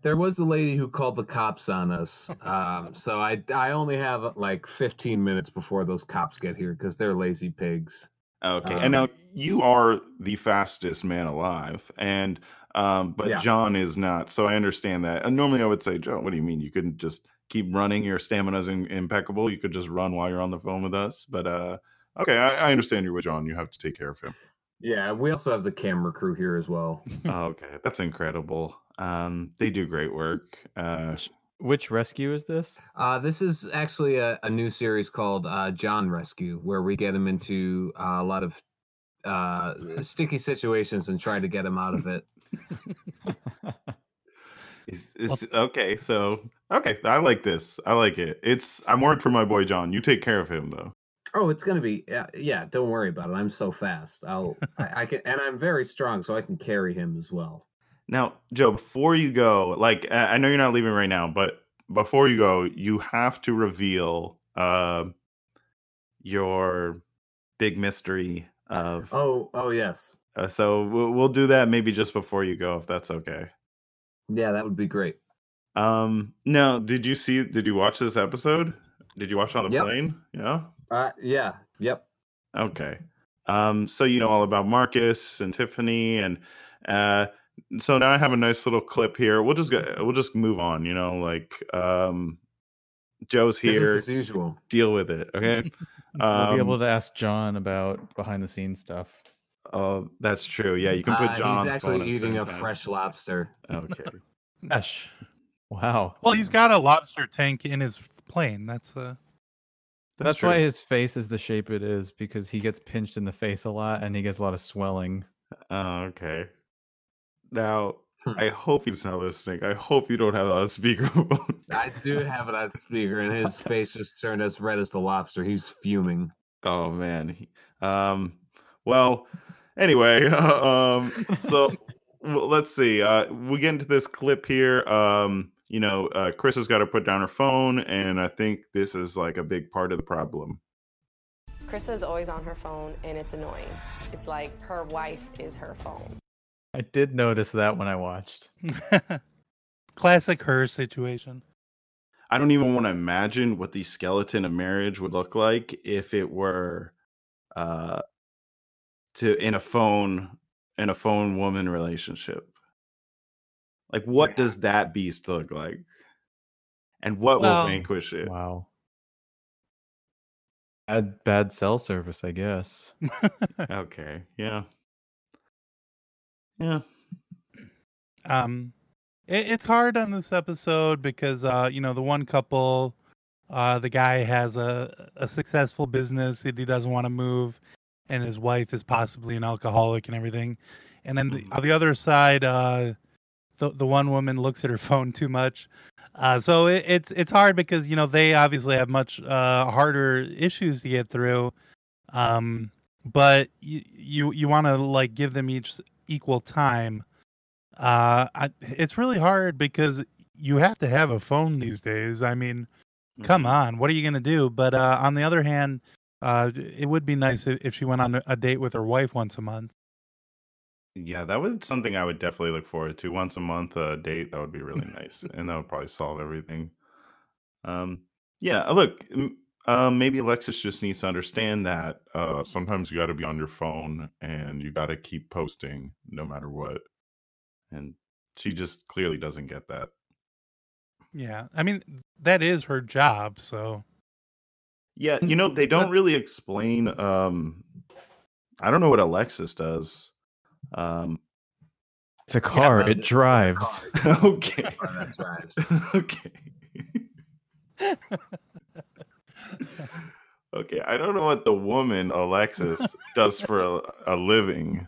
there was a lady who called the cops on us. Um, so I I only have like 15 minutes before those cops get here because they're lazy pigs. Okay, Um, and now you are the fastest man alive, and um, but Yeah. John is not. So I understand that. And normally I would say, John, what do you mean? You couldn't just keep running? Your stamina's in, impeccable. You could just run while you're on the phone with us. But uh, okay, I, I understand you're with John. You have to take care of him. Yeah, we also have the camera crew here as well. oh, okay, that's incredible. Um, they do great work. Uh, Which rescue is this? Uh, this is actually a, a new series called uh, John Rescue, where we get him into uh, a lot of uh, sticky situations and try to get him out of it. Is, is okay, so okay, I like this. I like it. It's I'm worried for my boy John. You take care of him though. Oh, it's gonna be yeah, yeah. Don't worry about it. I'm so fast. I'll I, I can and I'm very strong, so I can carry him as well. Now, Joe, before you go, like I know you're not leaving right now, but before you go, you have to reveal uh, your big mystery of. Oh, oh yes, Uh, so we'll, we'll do that maybe just before you go, if that's okay. yeah, that would be great. Um, now, did you see? Did you watch this episode? Did you watch it on the Yep. plane? Yeah. Uh, yeah, yep. Okay. Um, so you know all about Marcus and Tiffany, and uh, so now I have a nice little clip here. We'll just go, we'll just move on. You know, like um, Joe's here. This here. is as usual. Deal with it. Okay. I'll be able Um, to ask John about behind the scenes stuff. Oh, that's true. Yeah, you can put Uh, John. he's on the phone actually eating a time. fresh lobster. Okay. Gosh. Wow. Well, he's got a lobster tank in his plane. That's uh That's, why his face is the shape it is because he gets pinched in the face a lot and he gets a lot of swelling. Oh, okay. Now, Hmm. I hope he's not listening. I hope you don't have it on speakerphone. I do have it on speaker, and his face just turned as red as the lobster. He's fuming. Oh man. Um well, anyway, um so well, let's see. Uh we get into this clip here. Um you know, uh Chris has got to put down her phone and I think this is like a big part of the problem. Chris is always on her phone and it's annoying. It's like her wife is her phone. I did notice that when I watched. classic her situation. I don't even want to imagine what the skeleton of marriage would look like if it were uh to in a phone in a phone woman relationship. Like what does that beast look like? And what Well- will vanquish it? Wow. Bad bad cell service, I guess. Okay. Yeah. Yeah. um it, it's hard on this episode because uh you know the one couple uh the guy has a a successful business that he doesn't want to move and his wife is possibly an alcoholic and everything. And then the, on the other side uh the, the one woman looks at her phone too much. Uh so it, it's it's hard because you know they obviously have much uh harder issues to get through. Um but you you, you want to like give them each equal time uh I, it's really hard because you have to have a phone these days. I mean, come on, what are you going to do? But uh, on the other hand, uh, it would be nice if she went on a- date with her wife once a month. Yeah, that would something I would definitely look forward to. Once a month a date, that would be really nice, and that would probably solve everything. Um, yeah, look, um, maybe Alexis just needs to understand that uh, sometimes you got to be on your phone and you got to keep posting no matter what. And she just clearly doesn't get that. Yeah, I mean that is her job. So Yeah, you know they don't really explain. Um, I don't know what Alexis does. Um, It's a car. no, it it's a drives. okay, Car that drives. okay. okay, I don't know what the woman Alexis does for a, a living.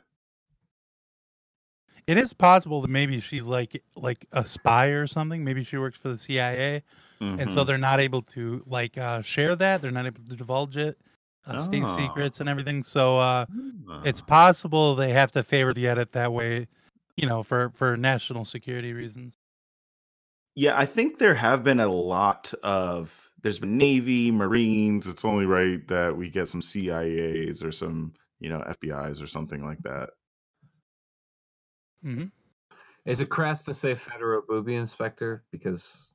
it is possible that maybe she's like like a spy or something. Maybe she works for the CIA, and so Mhm. they're not able to like uh, share that. They're not able to divulge it, uh, state Oh. secrets and everything. So uh, it's Ah. possible they have to favor the edit that way, you know, for for national security reasons. Yeah, I think there have been a lot of there's been Navy, Marines. It's only right that we get some CIAs or some, you know, FBIs or something like that. hmm Is it crass to say federal booby inspector? Because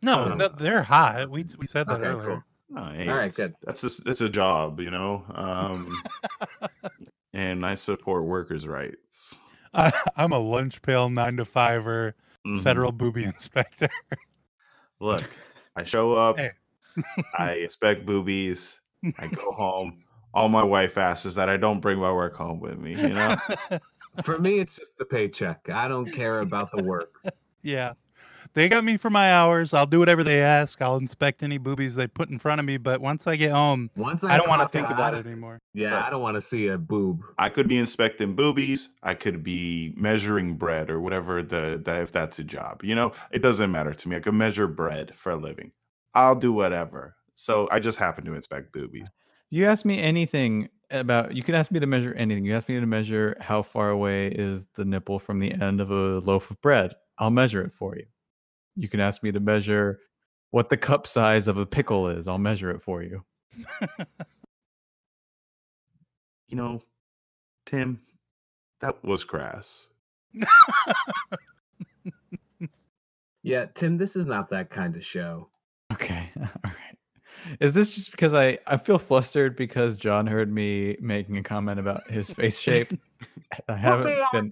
No, th- they're hot. We we said that okay, earlier. cool. Oh, hey, All right, it's- good. That's just, that's a job, you know. Um, and I support workers' rights. I, I'm a lunch pail nine to fiver Mhm. federal booby inspector. Look, I show up, Hey. I expect boobies, I go home. All my wife asks is that I don't bring my work home with me, you know. For me, it's just the paycheck. I don't care about the work. yeah. They got me for my hours. I'll do whatever they ask. I'll inspect any boobies they put in front of me. But once I get home, Once I don't want to think out, about it anymore. Yeah, Right. I don't want to see a boob. I could be inspecting boobies. I could be measuring bread or whatever the, the if that's a job. You know, it doesn't matter to me. I could measure bread for a living. I'll do whatever. So I just happen to inspect boobies. You ask me anything about you can ask me to measure anything. You ask me to measure how far away is the nipple from the end of a loaf of bread. I'll measure it for you. You can ask me to measure what the cup size of a pickle is. I'll measure it for you. You know, Tim, that was crass. Yeah, Tim, this is not that kind of show. Okay. All right. Is this just because I I feel flustered because John heard me making a comment about his face shape? I haven't been.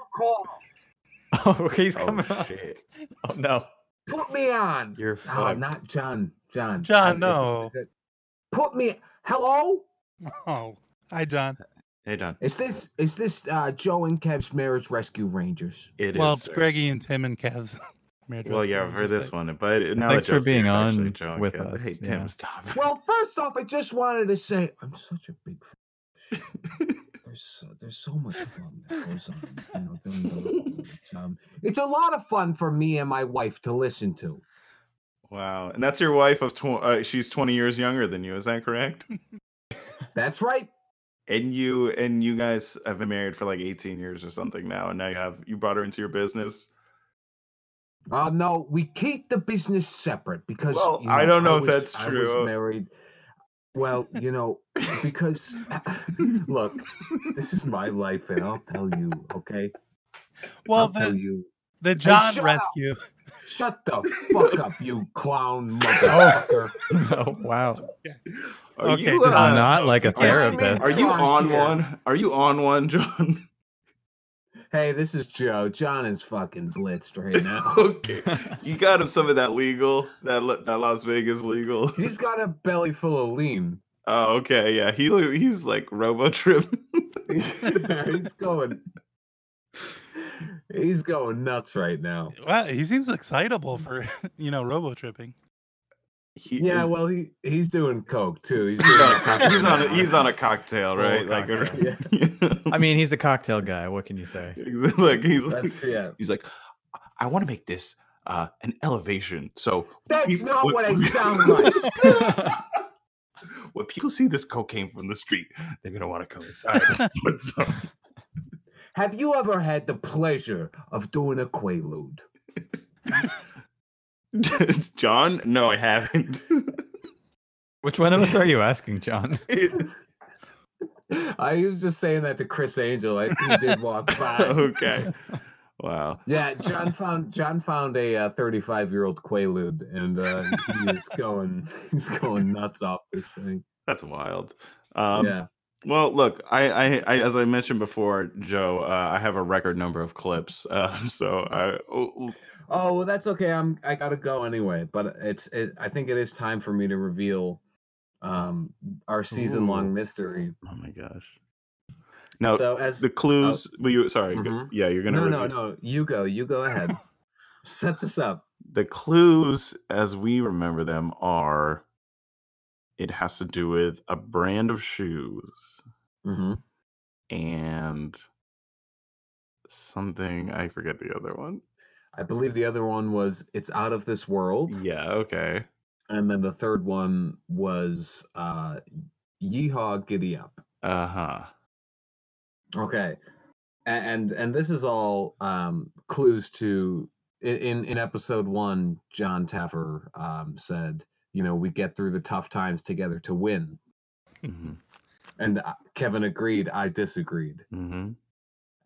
Oh, he's Oh coming on. shit. Oh no. Put me on. You're Oh, not John. John. John, I- this no. good. Put me. Hello. Oh, hi, John. Hey Don. Is this is this uh, Joe and Kev's Marriage Rescue Rangers? It is. well, it's sir. Greggy and Tim and Kaz. marriage Well, yeah, rescue for this inspector. one, but now Thanks for being here, on actually, with us, Hey Tim, yeah. stop. Well, first off, I just wanted to say I'm such a big. There's so, there's so much fun that goes on. You know, during the, it's, um, it's a lot of fun for me and my wife to listen to. Wow, and that's your wife of tw- uh, she's twenty years younger than you. Is that correct? That's right. and you and you guys have been married for like eighteen years or something now, and now you have you brought her into your business. Uh, no, we keep the business separate because Well, you I don't know if was- that's I true. was married. Well, you know, because look, this is my life, and I'll tell you, okay? Well, I'll tell the, you. the John shut up. rescue. Shut the fuck up, you clown motherfucker! Oh wow. Are Okay, you, I'm uh, not like a Are therapist. Are you on one? Are you on one, John? Hey, this is Joe. John is fucking blitzed right now. okay, you got him some of that legal, that La- that Las Vegas legal. He's got a belly full of lean. Oh, okay, yeah, he he's like robo trip. he's going. He's going nuts right now. Well, he seems excitable for you know robo tripping. He Yeah, is- well, he he's doing coke too. He's, he's doing on, a, cocaine he's on a, he's on a cocktail, Full right? Like, cocktail, I mean, he's a cocktail guy. What can you say? He's like he's like, yeah. he's like, I want to make this uh an elevation. So That's not when- what it sounds like. when people see this cocaine from the street, they're gonna want to come inside. and put. Have you ever had the pleasure of doing a quaalude? John? No, I haven't. Which one of us are you asking, John? I was just saying that to Criss Angel. I, he did walk by. okay. Wow. Yeah, John found John found a 35 year old Quaalude, and uh, he is going he's going nuts off this thing. That's wild. Um, yeah. Well, look, I, I, I, as I mentioned before, Joe, uh, I have a record number of clips. Uh, so I, oh, Oh well, that's okay. I'm I gotta go anyway. But it's it, I think it is time for me to reveal um our season long mystery. oh my gosh. No, so as the clues. well, you, sorry. Mhm. Yeah, you're gonna. no no reveal- no you go you go ahead. Set this up. The clues, as we remember them, are. It has to do with a brand of shoes hmm and something. I forget the other one. I believe the other one was it's out of this world, Yeah. Okay. and then the third one was uh yeehaw giddy up. Uh huh. Okay. And and this is all um clues to in in episode 1 John Taffer um said, you know, we get through the tough times together to win. hmm And uh, Kevin agreed, I disagreed. hmm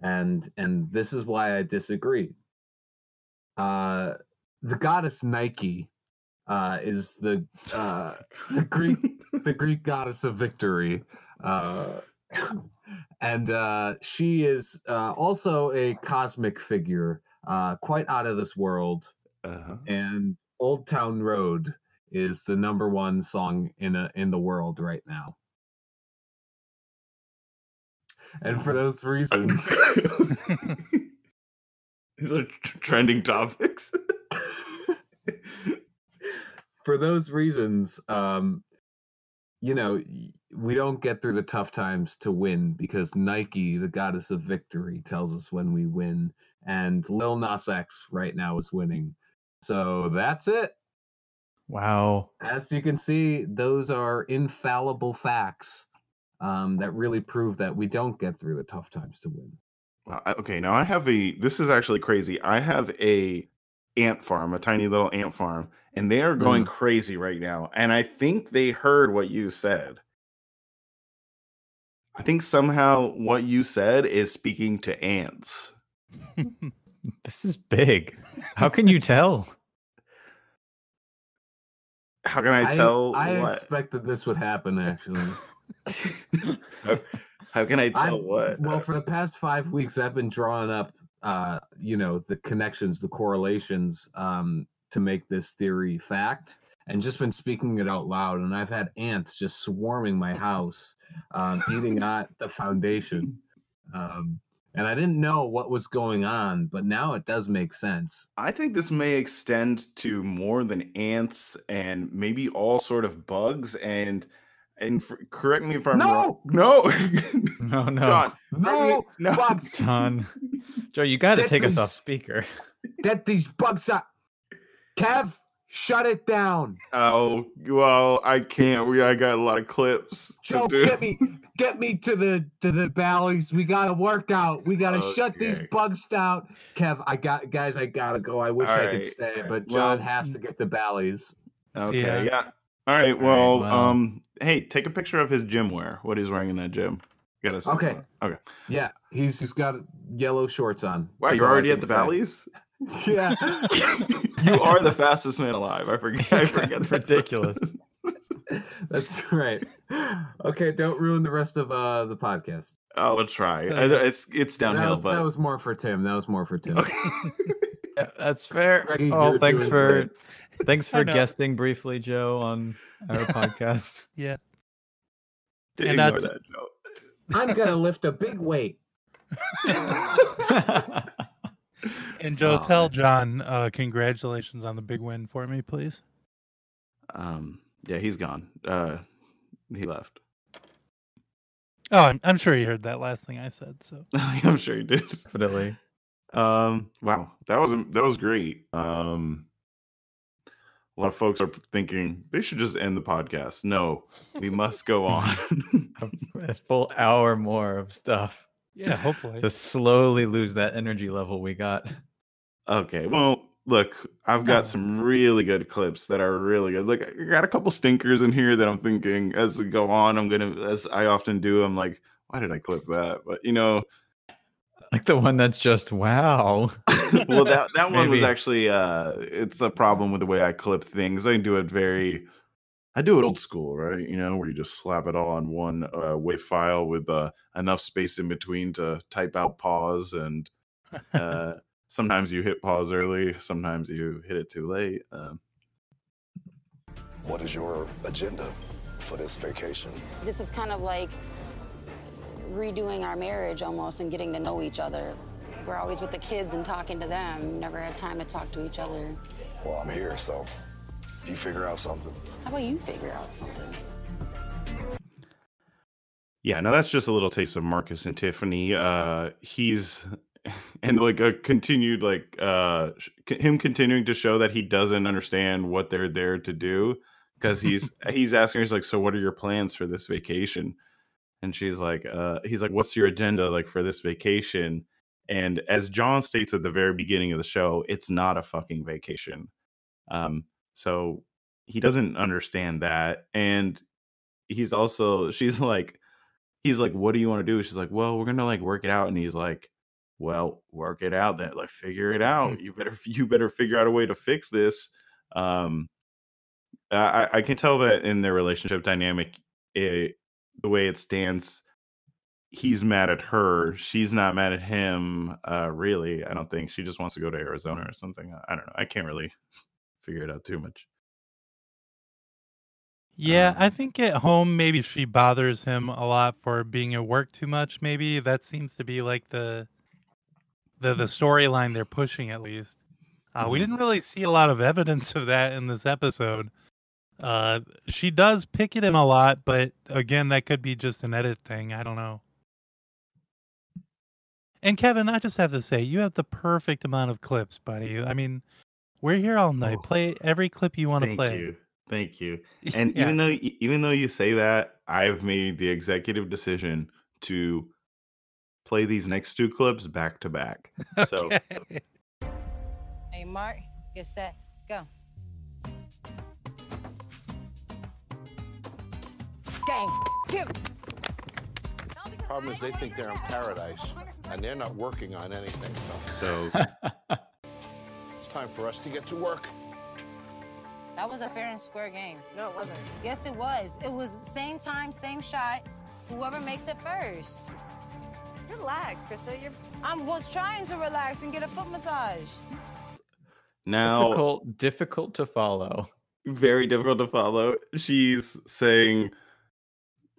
And and this is why I disagreed. Uh the goddess Nike uh is the uh the Greek the Greek goddess of victory. Uh, and uh, she is uh, also a cosmic figure, uh, quite out of this world. Uh-huh. And Old Town Road is the number one song in a, in the world right now. And for those reasons, These are tr- trending topics. for those reasons, um, you know, we don't get through the tough times to win because Nike, the goddess of victory, tells us when we win, and Lil Nas X right now is winning. So that's it. Wow. As you can see, those are infallible facts um, that really prove that we don't get through the tough times to win. Wow, okay, now I have a. This is actually crazy. I have a ant farm, a tiny little ant farm, and they are going mm-hmm. crazy right now. And I think they heard what you said. I think somehow what you said is speaking to ants. This is big. How can you tell? How can I tell? I, what? expected this would happen actually. Oh, how, can I tell I've- what? Well, for the past five weeks, I've been drawing up, uh, you know, the connections, the correlations, um, to make this theory fact, and just been speaking it out loud. And I've had ants just swarming my house, um, eating at the foundation. Um, and I didn't know what was going on, but now it does make sense. I think this may extend to more than ants and maybe all sort of bugs and and for, correct me if I'm wrong. No, No, no. John, No, no. bugs. John. Joe, you got to Get take us off speaker. Get these bugs out. Kev, shut it down. Oh well, I can't. We I got a lot of clips. to Joe, do. get me, get me to the to the Bally's. We gotta work out. We gotta shut these bugs down. Kev, I got guys. I gotta go. I wish I could stay, alright. but John Well- has to get the Bally's. Okay, ya. yeah. All right. Well, wow. um, hey, take a picture of his gym wear. What he's wearing in that gym. You gotta see Okay. some- Okay. Yeah, he's he's got yellow shorts on. Wow, That's you're already at the say. Bally's. Yeah. you are the fastest man alive. I forget. I forget. that's- Ridiculous. That's right. Okay, don't ruin the rest of uh the podcast. I'll try. I- It's it's That downhill, was, but that was more for Tim. That was more for Tim. Yeah, that's fair. Greggy, Oh, thanks for great. thanks for guesting briefly, Joe, on our podcast. yeah. ignore and, uh, that joke. I'm gonna lift a big weight. And Joe, Oh, tell man. John, uh, congratulations on the big win for me, please. Um, yeah, he's gone. Uh, he left. Oh, I'm, I'm sure he heard that last thing I said. So I'm sure he did. Definitely. Um, wow, that was that was great. Um, a lot of folks are thinking they should just end the podcast. No, we must go on. A full hour more of stuff yeah, hopefully. to slowly lose that energy level we got. okay, well, look, I've got some really good clips that are really good. Like I got a couple stinkers in here that I'm thinking as we go on, I'm gonna as I often do, I'm like, why did I clip that? But you know, Like the one that's just wow. well that that one was actually uh it's a problem with the way I clip things. I do it very I do it old school, right? You know, where you just slap it all on one uh, WAV file with uh, enough space in between to type out pause, and uh, sometimes you hit pause early, sometimes you hit it too late. Um, What is your agenda for this vacation? This is kind of like redoing our marriage almost and getting to know each other. We're always with the kids and talking to them, never had time to talk to each other. Well, I'm here, so if you figure out something. How about you figure out something? yeah, now that's just a little taste of Marcus and Tiffany. Uh, he's and like a continued like uh him continuing to show that he doesn't understand what they're there to do because he's he's asking her he's like so what are your plans for this vacation and she's like uh he's like what's your agenda like for this vacation? And as john states at the very beginning of the show it's not a fucking vacation. Um so he doesn't understand that and he's also she's like he's like what do you want to do? She's like well we're gonna like work it out and he's like well work it out then like figure it out. You better you better figure out a way to fix this. Um i i can tell that in their relationship dynamic it, the way it stands he's mad at her she's not mad at him uh really i don't think she just wants to go to arizona or something i don't know i can't really figure it out too much Yeah, I think at home maybe she bothers him a lot for being at work too much. Maybe that seems to be like the the the storyline they're pushing at least. Uh, we didn't really see a lot of evidence of that in this episode. Uh, she does pick at him a lot, but again, that could be just an edit thing. I don't know. And Kevin, I just have to say, you have the perfect amount of clips, buddy. I mean, we're here all night. Play every clip you want to play. Thank play. you. Thank you. And Yeah. even though even though you say that, I've made the executive decision to play these next two clips back to back. So Hey, Mark, get set, go. Dang, give. Problem is, they think they're in paradise, and they're not working on anything. So, it's time for us to get to work. That was a fair and square game. No, it wasn't. Yes, it was. It was same time, same shot. Whoever makes it first. Relax, Krista. You're. I was trying to relax and get a foot massage. now difficult, difficult to follow. very difficult to follow. She's saying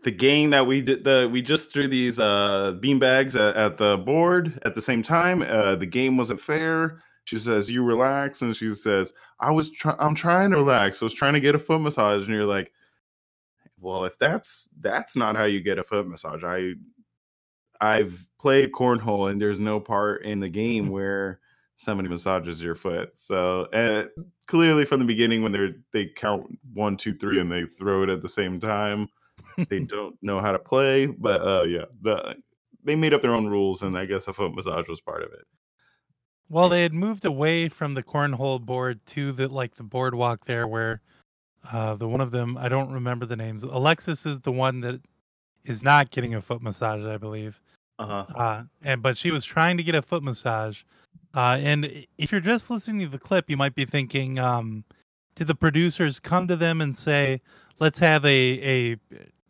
the game that we did the we just threw these uh beanbags at, at the board at the same time. Uh the game wasn't fair. She says you relax and she says I was try- I'm trying to relax. I was trying to get a foot massage and you're like well if that's that's not how you get a foot massage. I I've played cornhole and there's no part in the game where somebody massages your foot. So uh, clearly from the beginning when they're they count one, two, three, and they throw it at the same time, they don't know how to play. But uh, yeah, the, they made up their own rules, and I guess a foot massage was part of it. Well, they had moved away from the cornhole board to the like the boardwalk there, where uh, the one of them I don't remember the names. Alexis is the one that is not getting a foot massage, I believe. Uh-huh. Uh And but she was trying to get a foot massage. Uh, and if you're just listening to the clip, you might be thinking, um, did the producers come to them and say, "Let's have a a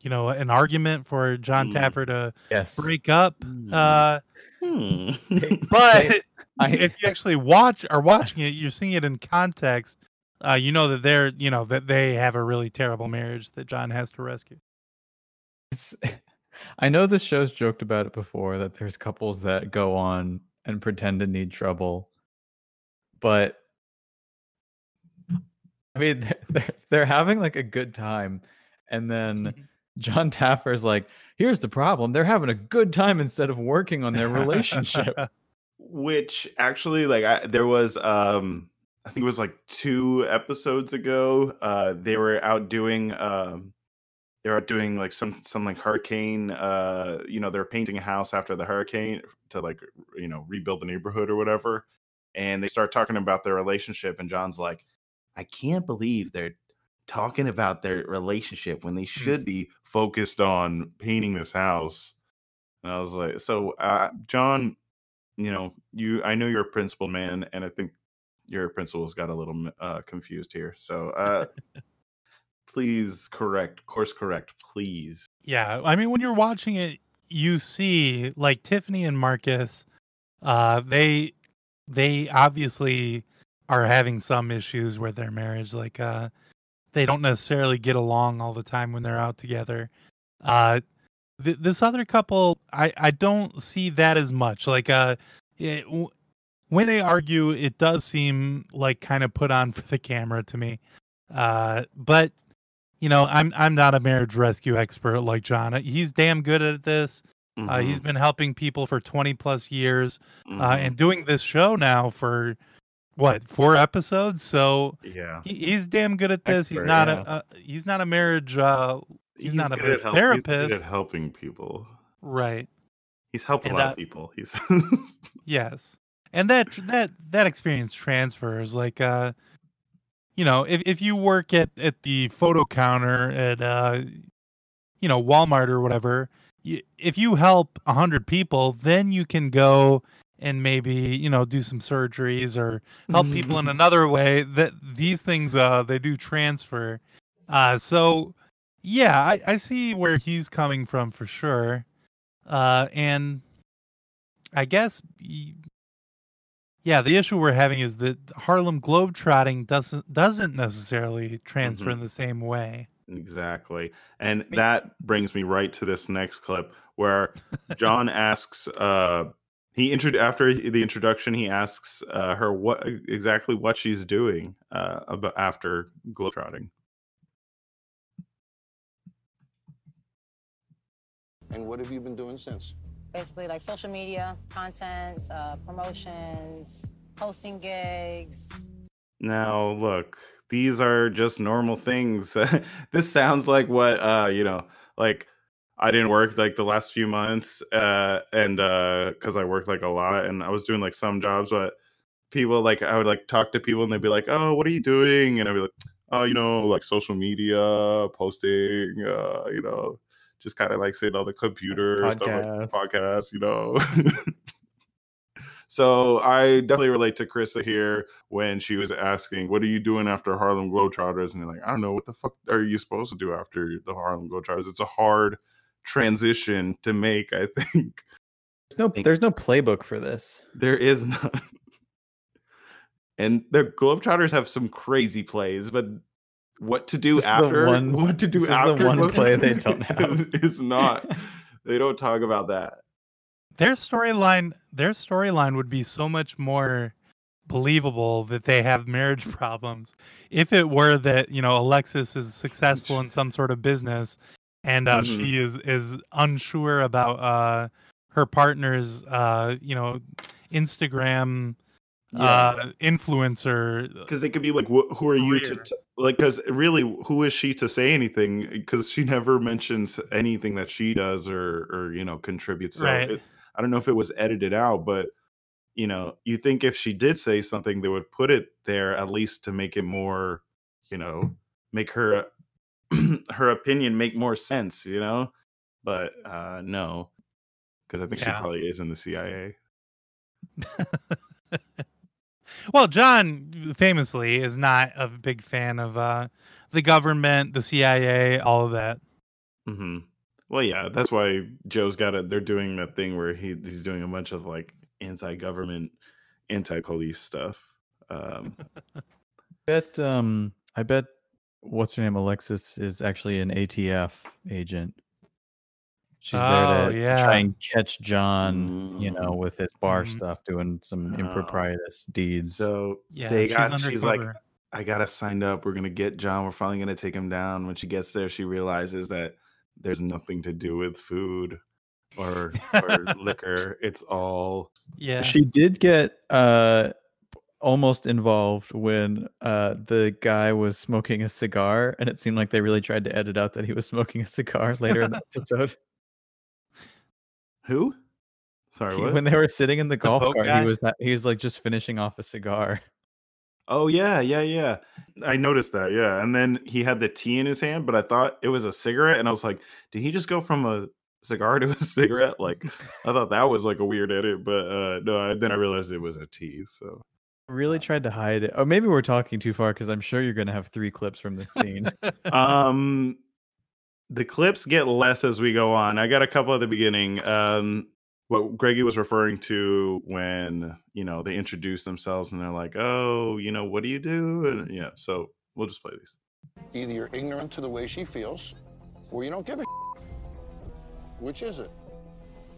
you know an argument for John Mm. Taffer to Yes. break up?" Uh, Hmm. but I- if you actually watch are watching it, you're seeing it in context. Uh, you know that they're you know that they have a really terrible marriage that John has to rescue. It's, I know this show's joked about it before that there's couples that go on and pretend to need trouble, but I mean they're, they're, they're having like a good time, and then John Taffer's like, "Here's the problem: they're having a good time instead of working on their relationship." which actually like I, there was um i think it was like two episodes ago uh they were out doing um they were out doing like some some like hurricane uh you know they're painting a house after the hurricane to like you know rebuild the neighborhood or whatever and they start talking about their relationship, and John's like, I can't believe they're talking about their relationship when they should be focused on painting this house. And I was like, so uh, John, you know, you I know you're a principled man, and I think your principles got a little uh, confused here. So uh, please correct, course correct, please. Yeah, I mean, when you're watching it, you see like Tiffany and Marcus. Uh, they they obviously are having some issues with their marriage. Like, uh, they don't necessarily get along all the time when they're out together. Uh, th- this other couple, I I don't see that as much. Like, uh, it, w- when they argue, it does seem like kind of put on for the camera to me. Uh, but you know, I'm I'm not a marriage rescue expert like John. He's damn good at this. Uh, he's Mhm. been helping people for 20 plus years, uh, Mhm. and doing this show now for what four episodes. So Yeah. he, he's damn good at this. he's not yeah. a, a he's not a marriage. Uh, he's, not a marriage help- he's good at helping people. right? He's helped a lot uh, of people. He's Yes, and that that that experience transfers. Like, uh, you know, if if you work at at the photo counter at uh, you know, Walmart or whatever, you, if you help a hundred people, then you can go and maybe you know do some surgeries or help people in another way. That these things uh they do transfer. Uh, so yeah, I I see where he's coming from for sure. Uh, and I guess yeah, the issue we're having is that Harlem Globetrotting doesn't doesn't necessarily transfer Mhm. in the same way. Exactly. And that brings me right to this next clip where John asks uh he intro after the introduction he asks uh her what exactly what she's doing uh about after globetrotting. And what have you been doing since? Basically, like social media, content, uh, promotions, hosting gigs. Now, look, these are just normal things. this sounds like what uh, you know, like I didn't work like the last few months uh and uh cuz I worked like a lot and I was doing like some jobs but people like I would like talk to people and they'd be like, "Oh, what are you doing?" and I'd be like, "Oh, you know, like social media, posting, uh, you know, just kind of like sitting on the computer, stuff like Podcast. podcasts, you know." So I definitely relate to Krista here when she was asking, "What are you doing after Harlem Globetrotters?" And you're like, "I don't know. What the fuck are you supposed to do after the Harlem Globetrotters?" It's a hard transition to make. I think There's no there's no playbook for this. there is none. and the Globetrotters have some crazy plays, but what to do This is the after one- what to do this is the one play they don't have. is, is not. They don't talk about that. Their storyline their storyline would be so much more believable that they have marriage problems if it were that, you know, Alexis is successful in some sort of business and uh, Mhm. she is is unsure about uh her partner's uh, you know, Instagram uh influencer because it could be like wh- who are you to Career. t- like because really who is she to say anything because she never mentions anything that she does or or you know contributes so Right. it, i don't know if it was edited out but you know you think if she did say something they would put it there at least to make it more you know make her her opinion make more sense you know but uh no because i think Yeah. she probably is in the cia Well, John famously is not a big fan of uh, the government, the CIA, all of that. Mm-hmm. Well, yeah, that's why Joe's got it. They're doing that thing where he he's doing a bunch of like anti-government, anti-police stuff. Um, bet um I bet what's her name Alexis is actually an ATF agent. She's there Oh, to yeah. try and catch John, you know, Mm. with his bar Mhm. stuff, doing some Oh. improprietous deeds. so Yeah, they she's got. She's like. I got to sign up. We're gonna get John. We're finally gonna take him down. When she gets there, she realizes that there's nothing to do with food or or liquor. It's all Yeah. She did get uh almost involved when uh the guy was smoking a cigar and it seemed like they really tried to edit out that he was smoking a cigar later in the episode. who Sorry, He- what? when they were sitting in the golf boat cart, guy? he was ha- he was like just finishing off a cigar. Oh yeah, yeah, yeah. I noticed that. Yeah, and then he had the tea in his hand, but I thought it was a cigarette, and I was like, did he just go from a cigar to a cigarette? Like, I thought that was like a weird edit, but uh no. I, then I realized it was a tea. So Really tried to hide it. Oh, maybe we're talking too far because I'm sure you're gonna have three clips from this scene. um the clips get less as we go on i got a couple at the beginning um what greggy was referring to when you know they introduce themselves and they're like oh you know what do you do and yeah so we'll just play these Either you're ignorant to the way she feels, or you don't give a Which is it?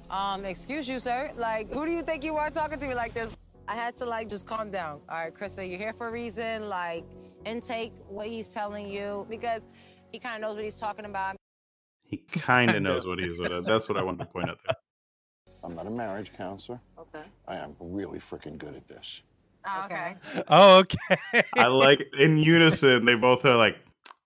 Um, excuse you, sir. Like, who do you think you are talking to me like this? I had to like just calm down. All right, Krista, you're here for a reason. Like, intake what he's telling you because he kind of knows what he's talking about. he kind of knows what he's that's what i wanted to point out there I'm not a marriage counselor. Okay. I am really freaking good at this. okay. Oh, okay. i like in unison they both are like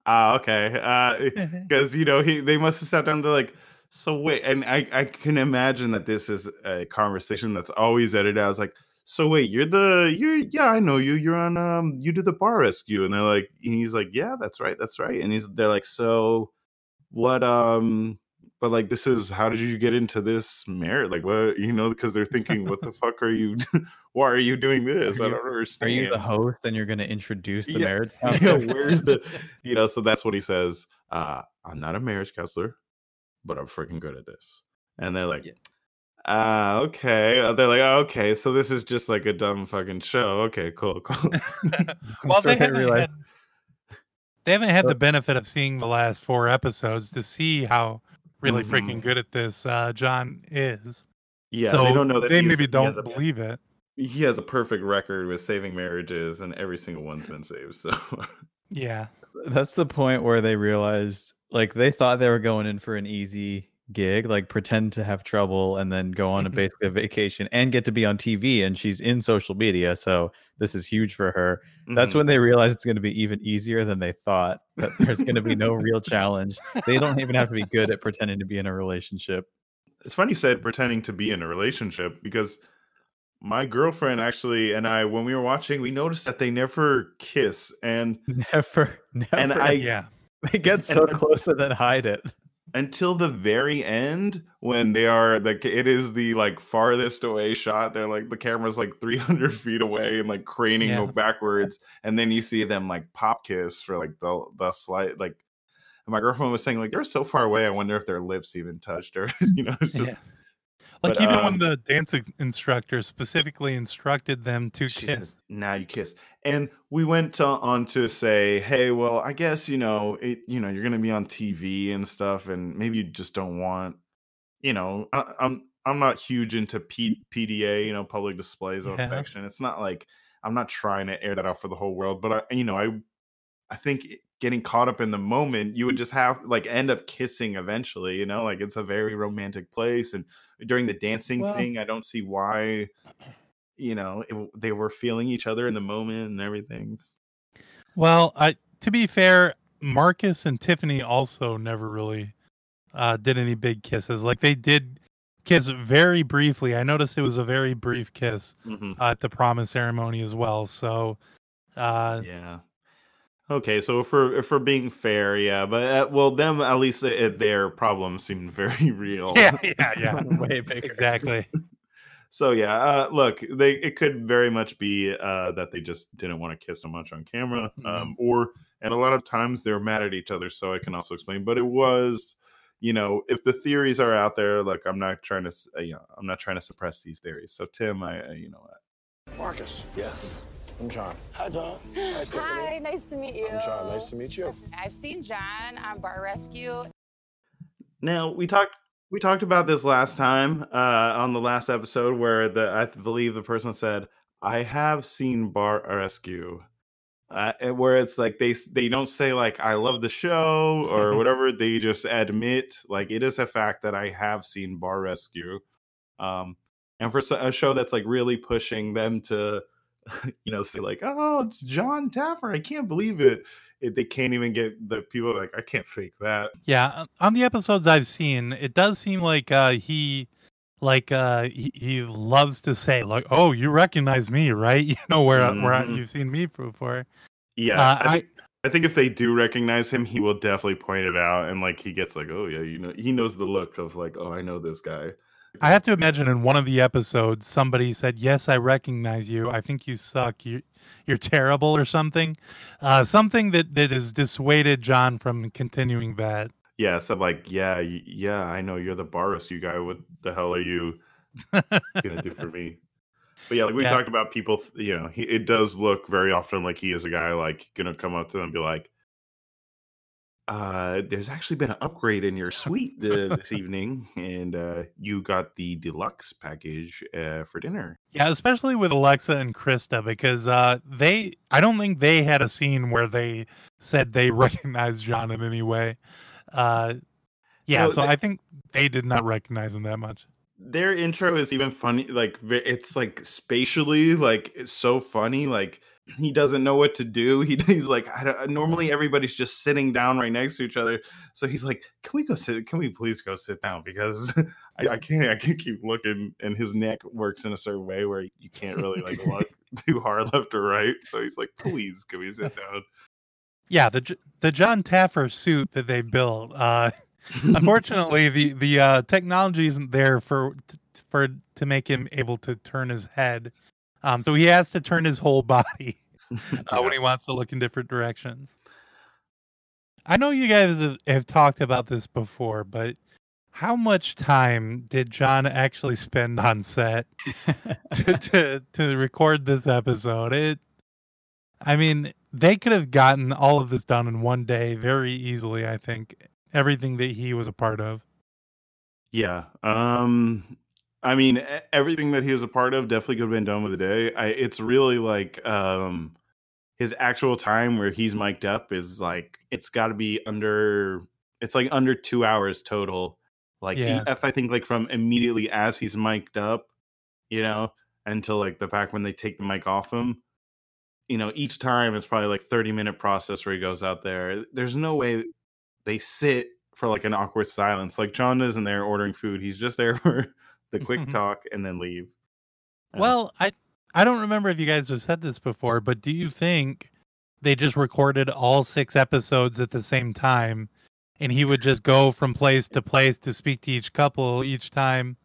ah okay because you know he they must have sat down to like so wait and i i can imagine that this is a conversation that's always edited i was like so wait you're the you're yeah i know you you're on um you do the bar rescue and they're like and he's like yeah that's right that's right and he's they're like so what um but like this is how did you get into this marriage like what you know because they're thinking what the fuck are you why are you doing this? Are i you- don't Are understand Are you the host and you're gonna introduce the Yeah. marriage yeah, where's the you know so that's what he says uh i'm not a marriage counselor but i'm freaking good at this and they're like uh okay they're like oh, okay so this is just like a dumb fucking show okay cool cool well, they they haven't, had, they haven't had the benefit of seeing the last four episodes to see how really Mhm. freaking good at this uh, John is. yeah so they don't know that they maybe don't a- believe it. he has a perfect record with saving marriages and every single one's been saved so Yeah. That's the point where they realized like they thought they were going in for an easy gig, like pretend to have trouble and then go on a basically a vacation and get to be on TV and she's in social media, so this is huge for her. That's Mhm. when they realize it's going to be even easier than they thought. That there's going to be no real challenge. They don't even have to be good at pretending to be in a relationship. it's funny you said pretending to be in a relationship because my girlfriend actually and I when we were watching we noticed that they never kiss and Never, never. and I Yeah. they get so and- close and then hide it. Until the very end when they are like it is the like farthest away shot. They're like the camera's like 300 feet away and like craning Yeah. backwards and then you see them like pop kiss for like the the slight like my girlfriend was saying like they're so far away i wonder if their lips even touched or you know it's just Like But, even um, when the dance instructor specifically instructed them to she kiss. says now you kiss and we went to, on to say hey well i guess you know it you know you're gonna be on tv and stuff and maybe you just don't want you know I, i'm i'm not huge into P, pda you know public displays of Yeah. affection it's not like i'm not trying to air that out for the whole world but i you know i i think getting caught up in the moment you would just have like end up kissing eventually you know like it's a very romantic place and during the dancing Well- thing i don't see why you know it, they were feeling each other in the moment and everything Well, I to be fair, Marcus and Tiffany also never really uh, did any big kisses. Like they did kiss very briefly. I noticed it was a very brief kiss Mhm. uh, at the promise ceremony as well. So, uh, yeah okay so if we're if we're being fair yeah but uh, well them at least uh, their problems seem very real yeah, yeah, yeah, Way bigger. exactly. so yeah uh look they it could very much be uh that they just didn't want to kiss so much on camera um or and a lot of times they're mad at each other so i can also explain but it was you know if the theories are out there look i'm not trying to uh, you know i'm not trying to suppress these theories so tim i uh, you know what. Marcus. Yes. I'm John. Hi, John. Hi, Stephanie. Hi, nice to meet you. I'm John. Nice to meet you. I've seen John on Bar Rescue. Now we talked we talked about this last time uh, on the last episode where the I believe the person said I have seen Bar Rescue, uh, where it's like they they don't say like I love the show or whatever. They just admit like it is a fact that I have seen Bar Rescue, um, and for a show that's like really pushing them to you know say like oh it's Jon Taffer I can't believe it. it they can't even get the people like I can't fake that. Yeah, on the episodes I've seen, it does seem like uh, he like uh he, he loves to say like oh you recognize me right you know where where I, Mhm. you've seen me before Yeah, Uh, I, think, I think if they do recognize him, he will definitely point it out, and like he gets like, oh yeah, you know, he knows the look of like, oh, I know this guy. I have to imagine in one of the episodes somebody said, "Yes, I recognize you. I think you suck. You you're terrible or something." Uh, something that that has dissuaded John from continuing that. Yeah, so like, yeah, yeah, I know you're the bar rescue guy. What the hell are you gonna do for me? But yeah, like we Yeah. talked about people, you know, he, it does look very often like he is a guy like gonna come up to them and be like, uh, there's actually been an upgrade in your suite uh, this evening, and uh, you got the deluxe package uh, for dinner. Yeah, especially with Alexa and Krista because uh, they I don't think they had a scene where they said they recognized John in any way. Uh, yeah, No, so they- I think they did not recognize him that much. their intro is even funny like it's like spatially like it's so funny like he doesn't know what to do. He, he's like I don't, normally everybody's just sitting down right next to each other. So he's like can we go sit can we please go sit down? Because I, I can't i can't keep looking and his neck works in a certain way where you can't really like look too hard left or right. So he's like please can we sit down? Yeah, the the Jon Taffer suit that they built. Uh, unfortunately, the the uh, technology isn't there for for to make him able to turn his head. Um, so he has to turn his whole body uh, when he wants to look in different directions. I know you guys have, have talked about this before, but how much time did John actually spend on set to, to to record this episode? It, I mean, they could have gotten all of this done in one day very easily. I think everything that he was a part of. Yeah. Um I mean everything that he was a part of definitely could have been done with a day. I it's really like um his actual time where he's mic'd up is like it's got to be under it's like under 2 hours total. Like Yeah. if I think like from immediately as he's mic'd up, you know, until like the fact when they take the mic off him, you know, each time it's probably like 30 minute process where he goes out there. There's no way they sit for like an awkward silence. Like John isn't there ordering food. He's just there for the quick talk and then leave. Yeah. Well, I I don't remember if you guys have said this before, but do you think they just recorded all six episodes at the same time, and he would just go from place to place to speak to each couple each time,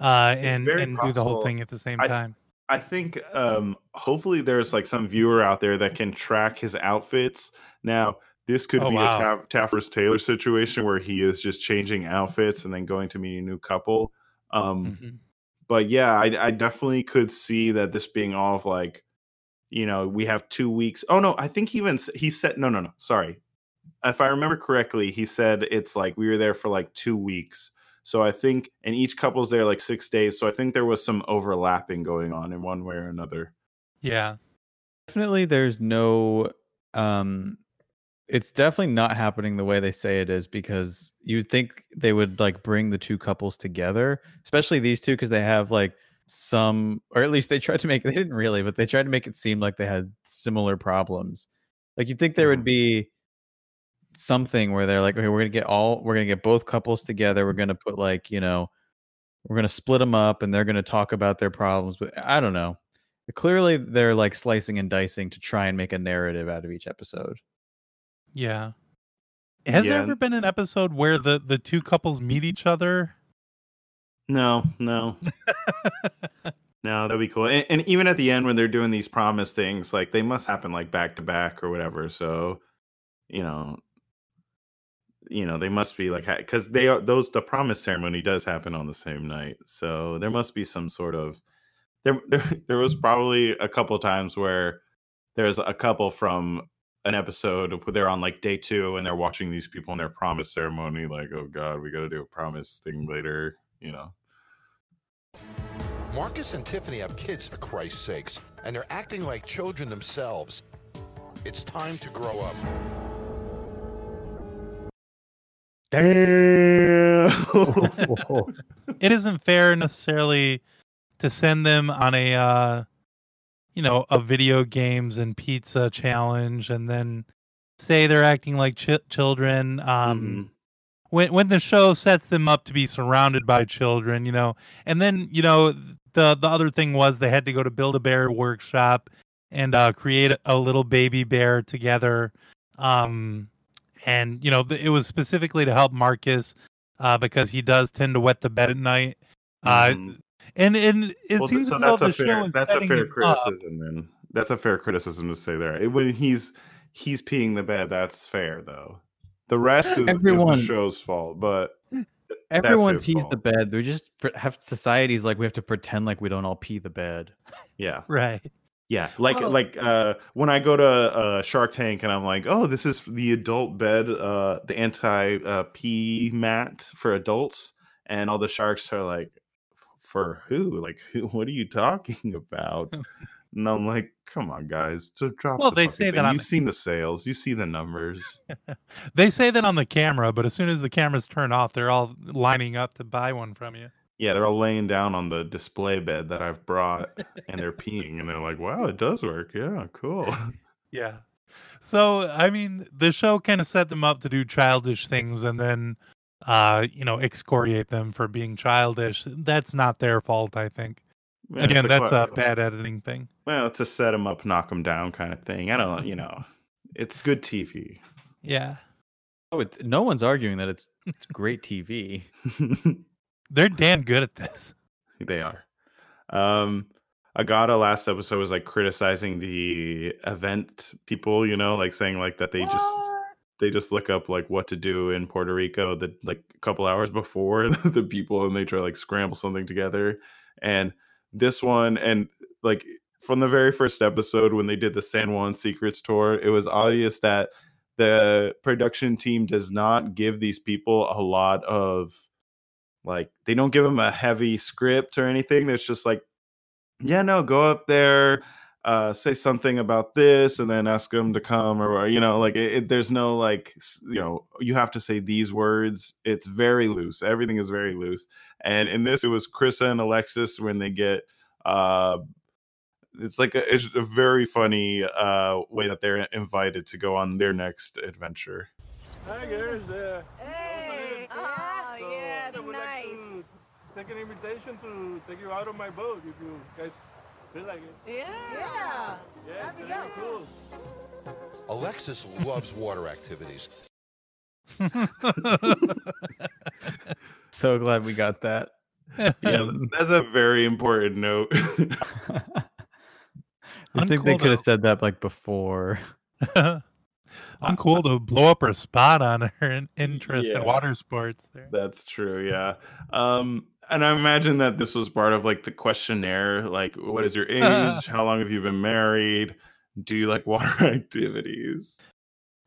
uh, and and do the whole thing at the same I- time? I think um hopefully there's like some viewer out there that can track his outfits. Now, this could Oh, be wow. a Taff- Taffer's Taylor situation where he is just changing outfits and then going to meet a new couple. Um Mhm. but yeah, I, I definitely could see that this being all of like, you know, we have two weeks. Oh no, I think he even he said no, no, no. Sorry, if I remember correctly, he said it's like we were there for like two weeks. So I think, and each couple's there like six days. So I think there was some overlapping going on in one way or another. Yeah, definitely there's no um it's definitely not happening the way they say it is because you'd think they would like bring the two couples together especially these two because they have like some or at least they tried to make they didn't really but they tried to make it seem like they had similar problems. Like you'd think there would mm-hmm. be something where they're like okay we're gonna get all we're gonna get both couples together we're gonna put like you know we're gonna split them up and they're gonna talk about their problems but i don't know. Clearly they're like slicing and dicing to try and make a narrative out of each episode yeah. Has Yeah. there ever been an episode where the the two couples meet each other? No, no, no, that'd be cool. And, and even at the end when they're doing these promise things, like they must happen like back to back or whatever. So, you know, you know, they must be like because they are those the promise ceremony does happen on the same night. So there must be some sort of there. There, there was probably a couple times where there's a couple from an episode where they're on like day two and they're watching these people in their promise ceremony. Like, oh god, we got to do a promise thing later. You know. Marcus and Tiffany have kids, for Christ's sakes, and they're acting like children themselves. It's time to grow up. Damn. it isn't fair necessarily to send them on a uh you know a video games and pizza challenge and then say they're acting like ch- children um when when the show sets them up to be surrounded by children, you know, and then you know the the other thing was they had to go to Build a Bear workshop and uh, create a little baby bear together, um, and you know it was specifically to help Marcus uh, because he does tend to wet the bed at night. Uh, Mhm. And and it Well, seems so as though that's a the show fair is that's a fair criticism then. That's a fair criticism to say there. It- When he's he's peeing the bed, that's fair though. The rest is, is the show's fault, but Everyone his pees fault. the bed. We just have societies like we have to pretend like we don't all pee the bed. Yeah. Right. Yeah, like Well- like uh when I go to uh Shark Tank and I'm like, "Oh, this is the adult bed, uh the anti uh pee mat for adults." And all the sharks are like, "For who? Like who, what are you talking about?" and I'm like, "Come on, guys, just drop Well, the they say that thing. on You've the- seen the sales, you see the numbers." They say that on the camera, but as soon as the cameras turn off, they're all lining up to buy one from you. Yeah, they're all laying down on the display bed that I've brought and they're peeing and they're like, "Wow, it does work. Yeah, cool." Yeah. So I mean, the show kind of set them up to do childish things, and then, uh, you know, excoriate them for being childish. That's not their fault, I think. Yeah, Again, that's que- a bad editing thing. Well, it's a set them up, knock them down kind of thing. I don't, you know, it's good TV. Yeah. Oh, it's, no one's arguing that it's it's great TV. They're damn good at this. They are. Um, Agata last episode was like criticizing the event people, you know, like saying like that they just they just look up like what to do in Puerto Rico the like a couple hours before the people and they try like scramble something together. And this one and like from the very first episode when they did the San Juan Secrets tour, it was obvious that the production team does not give these people a lot of like they don't give them a heavy script or anything. There's just like, yeah, no, go up there, uh, say something about this, and then ask them to come, or you know, like it, it- there's no like, you know, you have to say these words. It's very loose. Everything is very loose. And in this, it was Krista and Alexis when they get. uh it's like a, it's a very funny uh way that they're invited to go on their next adventure. Hi girls, uh, Hey, oh, yeah, I would nice. like to take an invitation to take you out on my boat if you guys feel like it. Yeah. Yeah. Yeah, That'd be it's really cool. Alexis loves water activities. So glad we got that. Yeah, that's a very important note. I think they could have said that like before. I'm cool to blow up her spot on her in- interest in water sports. There. That's true, yeah. Um, and I imagine that this was part of like the questionnaire, like what is your age? How long have you been married? Do you like water activities?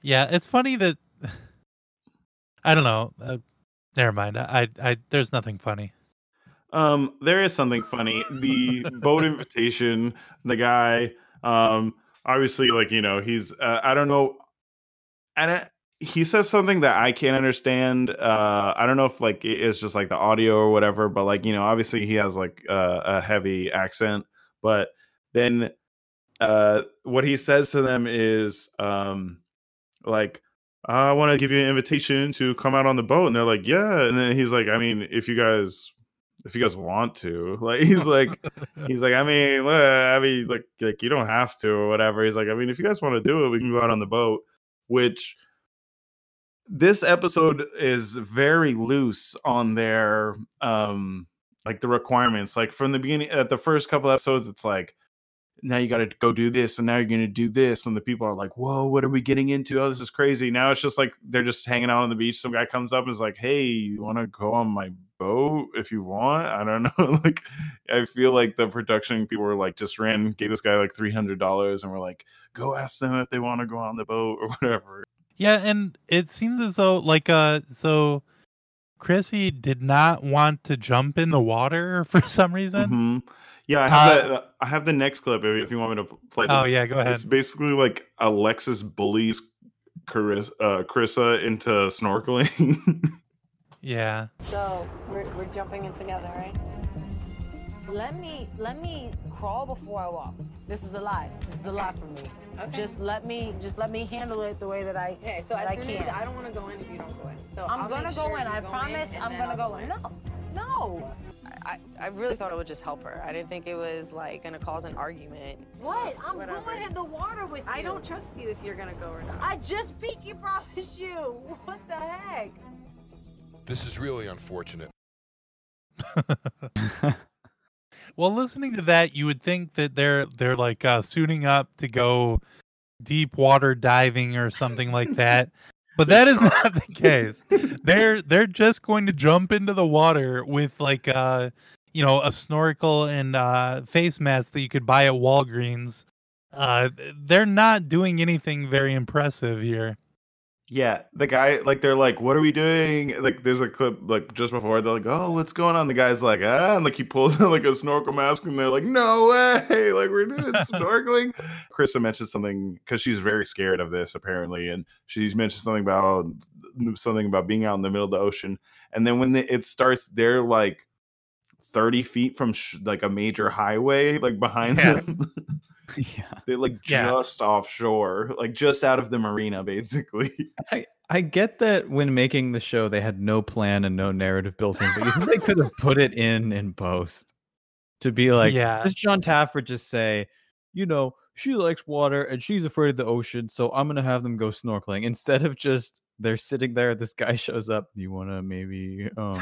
Yeah, it's funny that I don't know. Uh, never mind. I, I, I, there's nothing funny. Um, there is something funny. The boat invitation, the guy, um, obviously, like you know, he's uh, I don't know, and he says something that I can't understand. Uh, I don't know if like it's just like the audio or whatever, but like you know, obviously he has like uh, a heavy accent, but then uh, what he says to them is um, like. I want to give you an invitation to come out on the boat, and they're like, "Yeah." And then he's like, "I mean, if you guys if you guys want to like he's like he's like i mean well, i mean like like you don't have to or whatever he's like i mean if you guys want to do it we can go out on the boat which this episode is very loose on their um like the requirements. Like from the beginning at the first couple episodes it's like now you got to go do this and now you're going to do this and the people are like whoa what are we getting into? Oh this is crazy. Now it's just like they're just hanging out on the beach. Some guy comes up and is like hey you want to go on my boat if you want? I don't know. Like i feel like the production people were like just ran gave this guy like $300 and were like go ask them if they want to go on the boat or whatever Yeah, and it seems as though like uh so Chrissy did not want to jump in the water for some reason. Mhm. Yeah, I have Uh, that. I have the next clip if if you want me to play. Oh, this. yeah, go ahead. It's basically like Alexis bullies Chris, uh, Carissa into snorkeling. Yeah. So we're, we're jumping in together, right? Let me let me crawl before I walk. This is a lot. This is a lot for me. Just let me just let me handle it the way that I Okay, so that as I soon can. as I don't want to go in if you don't go in. So I'm I'll gonna go sure in. I go promise and I'm gonna I'll go in. No, no. I, I really thought it would just help her. I didn't think it was like gonna cause an argument. What? I'm Whatever. going in the water with you. I don't trust you if you're gonna go or not. I just peeky promise you. What the heck? This is really unfortunate. Well, listening to that, you would think that they're they're like uh, suiting up to go deep water diving or something like that. But that is not the case. They're they're just going to jump into the water with like uh you know a snorkel and uh face mask that you could buy at Walgreens. Uh they're not doing anything very impressive here. Yeah, the guy like they're like, "What are we doing?" Like, there's a clip like just before they're like, "Oh, what's going on?" The guy's like, "Ah," and like he pulls out like a snorkel mask, and they're like, "No way!" Like we're doing snorkeling. Krista mentioned something because she's very scared of this apparently, and she mentioned something about something about being out in the middle of the ocean, and then when the, it starts, they're like thirty feet from sh- like a major highway, like behind Yeah. them. Yeah. They're like Yeah. just offshore, like just out of the marina, basically. I, I get that when making the show they had no plan and no narrative built in, but you think they could have put it in in post to be like, Yeah. does Jon Taffer just say, you know, she likes water and she's afraid of the ocean, so I'm gonna have them go snorkeling instead of just they're sitting there. This guy shows up. Do you want to maybe um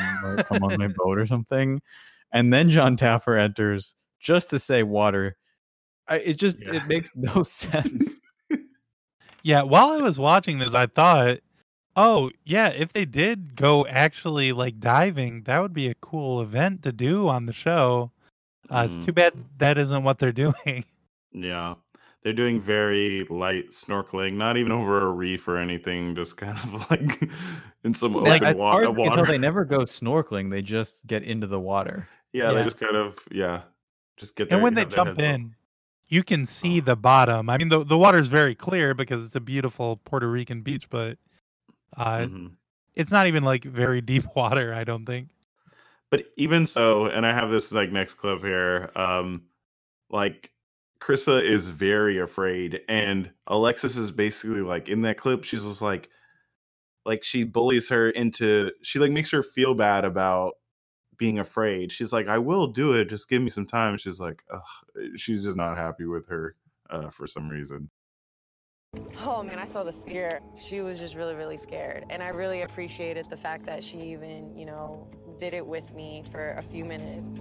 come on my boat or something? And then Jon Taffer enters just to say water. I, it just Yeah. it makes no sense. Yeah, while I was watching this, I thought, oh yeah, if they did go actually like diving, that would be a cool event to do on the show. Uh, Mhm. It's too bad that isn't what they're doing. Yeah. They're doing very light snorkeling, not even over a reef or anything, just kind of like in some Like, open as wa- far as water. tell, they never go snorkeling. They just get into the water. yeah, they just kind of yeah, just get there. And when they jump heads up. in, you can see the bottom. I mean, the the water's very clear because it's a beautiful Puerto Rican beach, but uh, Mhm. it's not even like very deep water. I don't think. But even so, and I have this like next clip here. Um, like Krissa is very afraid, and Alexis is basically like in that clip. She's just like, like she bullies her into. She like makes her feel bad about being afraid. She's like, "I will do it. Just give me some time." She's like, Ugh. she's just not happy with her uh, for some reason. Oh man, I saw the fear. She was just really, really scared. And I really appreciated the fact that she even, you know, did it with me for a few minutes.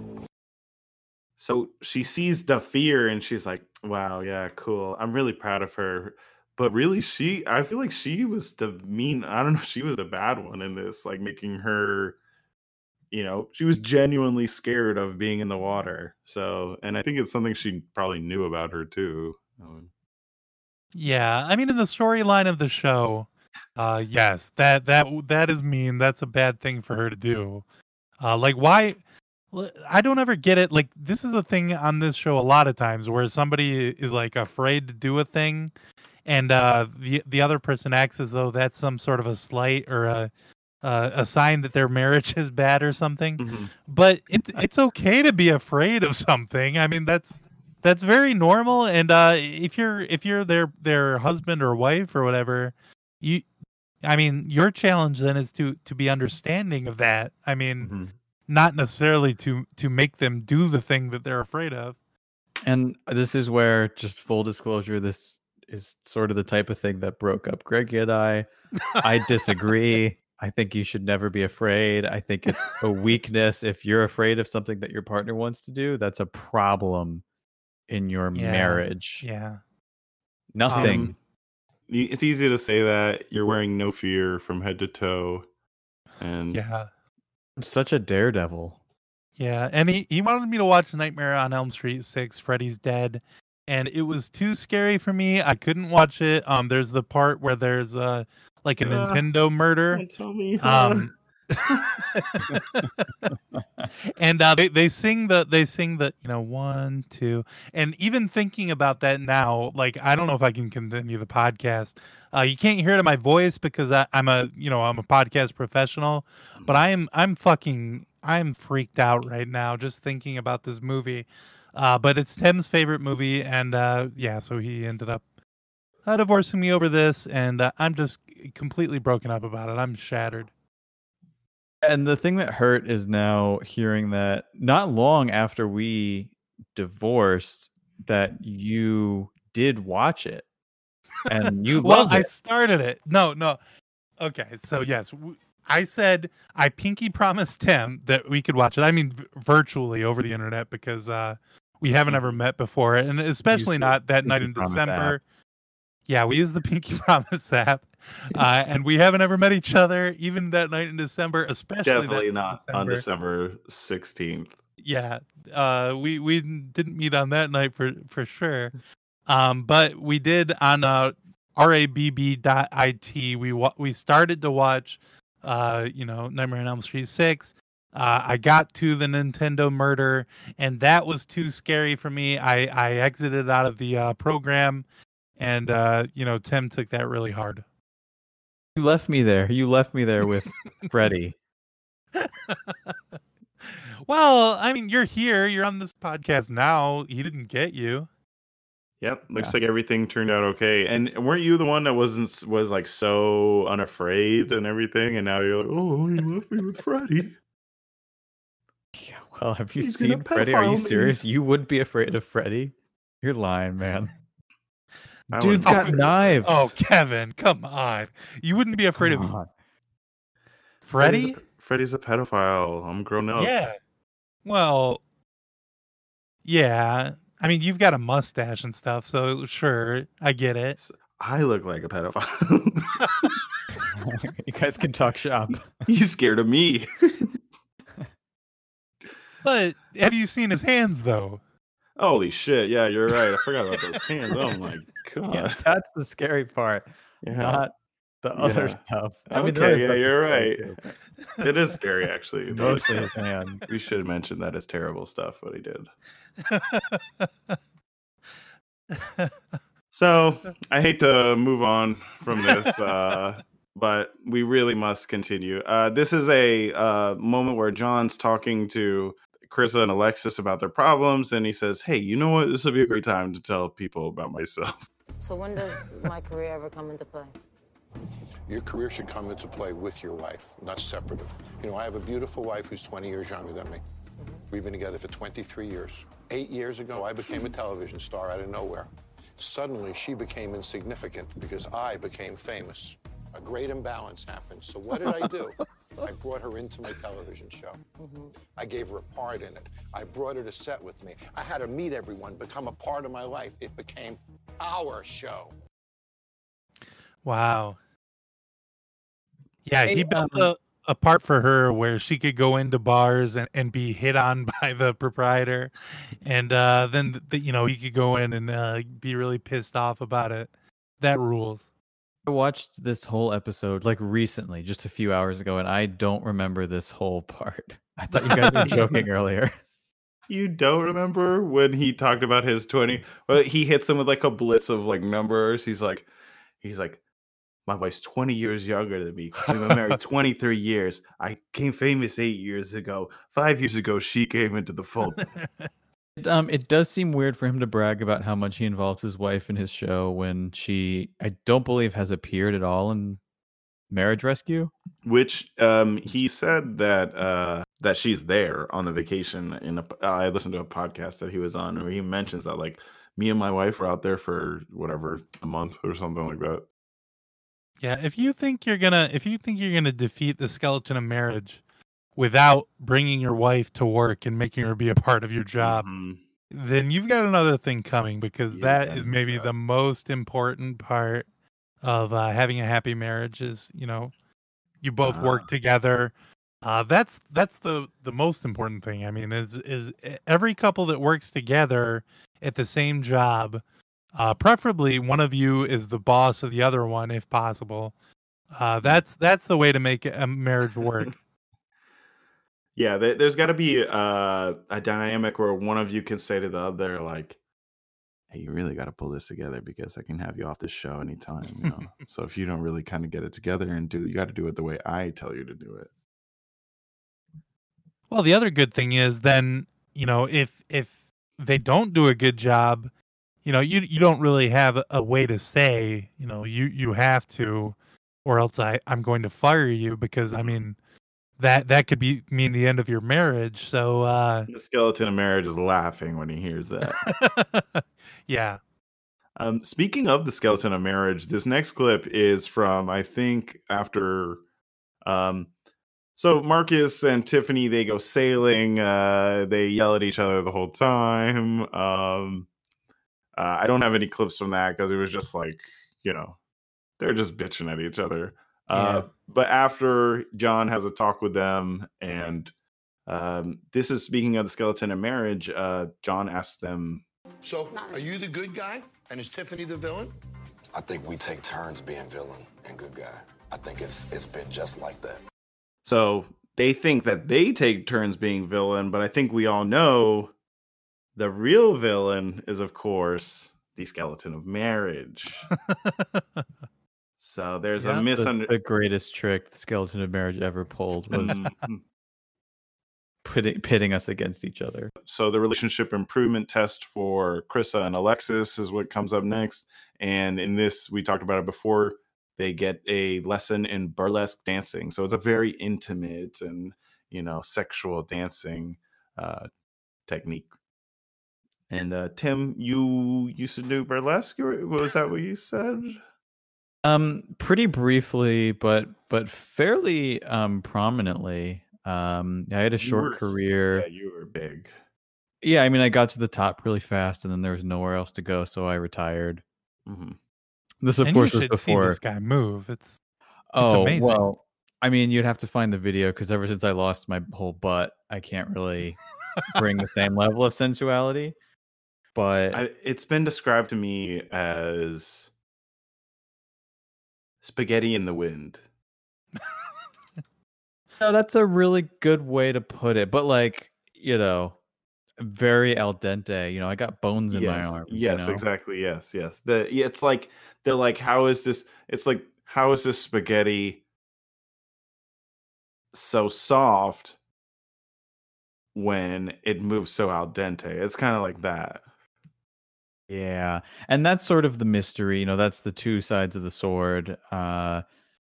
So she sees the fear and she's like, wow, yeah, cool. I'm really proud of her. But really, she, I feel like she was the mean, I don't know, she was the bad one in this, like making her, you know, she was genuinely scared of being in the water. So, and I think it's something she probably knew about her too. Um, Yeah, I mean, in the storyline of the show, uh, yes, that that that is mean. That's a bad thing for her to do. Uh, like, why? I don't ever get it. Like, this is a thing on this show a lot of times where somebody is like afraid to do a thing, and uh, the the other person acts as though that's some sort of a slight or a uh, a sign that their marriage is bad or something. mhm. But it's it's okay to be afraid of something. I mean, that's that's very normal and uh if you're if you're their their husband or wife or whatever you i mean your challenge then is to to be understanding of that i mean Mhm. not necessarily to to make them do the thing that they're afraid of And this is where, just full disclosure, this is sort of the type of thing that broke up Greg and I. I disagree. I think you should never be afraid. I think it's a weakness. If you're afraid of something that your partner wants to do, that's a problem in your Yeah. marriage. yeah Nothing. Um, it's easy to say that you're wearing no fear from head to toe. And yeah I'm such a daredevil. yeah and he he wanted me to watch nightmare on elm street 6 freddy's dead and it was too scary for me i couldn't watch it um there's the part where there's uh like a Uh, nintendo murder tell me. um and uh, they, they sing the they sing the you know one two and even thinking about that now like i don't know if i can continue the podcast uh, you can't hear it in my voice because I, i'm a you know i'm a podcast professional but i am i'm fucking I'm freaked out right now just thinking about this movie. Uh, but it's Tim's favorite movie, and uh, yeah, so he ended up uh, divorcing me over this, and uh, I'm just completely broken up about it. I'm shattered. And the thing that hurt is now hearing that not long after we divorced, that you did watch it and you well, I started it. No, no. Okay, so yes, w- I said I pinky promised Tim that we could watch it. I mean, v- virtually over the internet because uh, we haven't ever met before, and especially not that night in December. app. Yeah, we use the Pinky Promise app, uh, and we haven't ever met each other, even that night in December. Especially Definitely not on December 16th. yeah uh we we didn't meet on that night for for sure um but we did on uh rabb.it we wa- we started to watch uh you know nightmare on elm street 6 uh, I got to the Nintendo murder, and that was too scary for me. I, I exited out of the uh, program, and uh, you know Tim took that really hard. You left me there. You left me there with Freddy. Well, I mean, you're here. You're on this podcast now. He didn't get you. Yep, looks like everything turned out okay. And weren't you the one that wasn't was like so unafraid and everything? And now you're like, oh, you left me with Freddy. Well, have you He's seen Freddy? Are you pedophile me. serious? You would be afraid of Freddy? You're lying, man. I Dude's wouldn't- got knives. Oh, Kevin, come on. You wouldn't be afraid Come of on. Freddy? Freddy's a, Freddy's a pedophile. I'm grown up. Yeah. Well, yeah. I mean, you've got a mustache and stuff, so sure, I get it. I look like a pedophile. you guys can talk shop. He's scared of me. But have you seen his hands though? Holy shit! Yeah, you're right. I forgot about those hands. Oh my god. Yeah, that's the scary part. Yeah. Not the other Yeah. stuff. I mean, okay, other yeah, stuff you're right. too. It is scary, actually. Mostly his hand. We should mention that it's terrible stuff what he did. So I hate to move on from this, uh, but we really must continue. Uh, this is a uh, moment where John's talking to Carissa and Alexis about their problems, and he says, "Hey, you know what? This would be a great time to tell people about myself." So when does my career ever come into play? Your career should come into play with your wife, not separate. You know, I have a beautiful wife who's 20 years younger than me. Mm-hmm. We've been together for 23 years. Eight years ago, I became a television star out of nowhere. Suddenly, she became insignificant because I became famous. A great imbalance happened. So what did I do? I brought her into my television show. Mm-hmm. I gave her a part in it. I brought her to set with me. I had her meet everyone, become a part of my life. It became our show. Wow. Yeah, Hey, he built um, a, a part for her where she could go into bars and, and be hit on by the proprietor. And uh, then, the, you know, he could go in and uh, be really pissed off about it. That rules. I watched this whole episode like recently, just a few hours ago, and I don't remember this whole part. I thought you guys were joking earlier. You don't remember when he talked about his 20 well he hits him with like a blitz of like numbers. He's like he's like my wife's 20 years younger than me. We've been married 23 years. I came famous 8 years ago. 5 years ago she came into the fold. It, um, it does seem weird for him to brag about how much he involves his wife in his show when she, I don't believe, has appeared at all in Marriage Rescue. Which um he said that uh that she's there on the vacation in I listened to a podcast that he was on where he mentions that like me and my wife were out there for whatever a month or something like that. Yeah, if you think you're gonna if you think you're gonna defeat the skeleton of marriage without bringing your wife to work and making her be a part of your job, Mhm. then you've got another thing coming because that Yeah, is maybe the most important part of uh, having a happy marriage is you know you both Ah. work together. Uh, that's that's the the most important thing. I mean, is is every couple that works together at the same job, uh, preferably one of you is the boss of the other one if possible. Uh, that's that's the way to make a marriage work. Yeah, there, there's got to be uh, a dynamic where one of you can say to the other, like, "Hey, you really got to pull this together because I can have you off the show anytime." You know. so if you don't really kind of get it together and do, you got to do it the way I tell you to do it. Well, the other good thing is then, you know, if if they don't do a good job, you know, you you don't really have a, way to say, you know, you you have to or else I I'm going to fire you because I mean that that could be mean the end of your marriage. So uh The skeleton of marriage is laughing when he hears that. yeah. Um, speaking of the skeleton of marriage, this next clip is from I think after um so Marcus and Tiffany they go sailing, uh they yell at each other the whole time. Um uh, I don't have any clips from that because it was just like, you know, they're just bitching at each other. Uh, Yeah. but after John has a talk with them, and um, this is speaking of the skeleton of marriage, uh, John asks them, So, are you the good guy? And is Tiffany the villain? I think we take turns being villain and good guy. I think it's it's been just like that. So they think that they take turns being villain, but I think we all know the real villain is, of course, the skeleton of marriage. so there's Yeah, a the- misunderstanding. The, greatest trick the skeleton of marriage ever pulled was Mhm. pitting, pitting us against each other. so the relationship improvement test for Krissa and Alexis is what comes up next. And in this, we talked about it before. They get a lesson in burlesque dancing, so it's a very intimate and you know sexual dancing uh, technique. And uh, Tim, you used to do burlesque. Was that what you said? Um, pretty briefly, but but fairly um prominently. Um, I had a You short were- career. Yeah, you were big. Yeah, I mean, I got to the top really fast, and then there was nowhere else to go, so I retired. Mm-hmm. This, of and course, you was should see this guy move. It's oh amazing. well, I mean, you'd have to find the video because ever since I lost my whole butt, I can't really bring the same level of sensuality. But I, it's been described to me as spaghetti in the wind. No, that's a really good way to put it. But like, you know, very al dente. You know, I got bones in my yes, arms. you Yes, know? exactly. Yes, yes. The yeah, it's like they're like, how is this? It's like how is this spaghetti so soft when it moves so al dente? It's kind of like that. Yeah. And that's sort of the mystery. You know, that's the two sides of the sword. Uh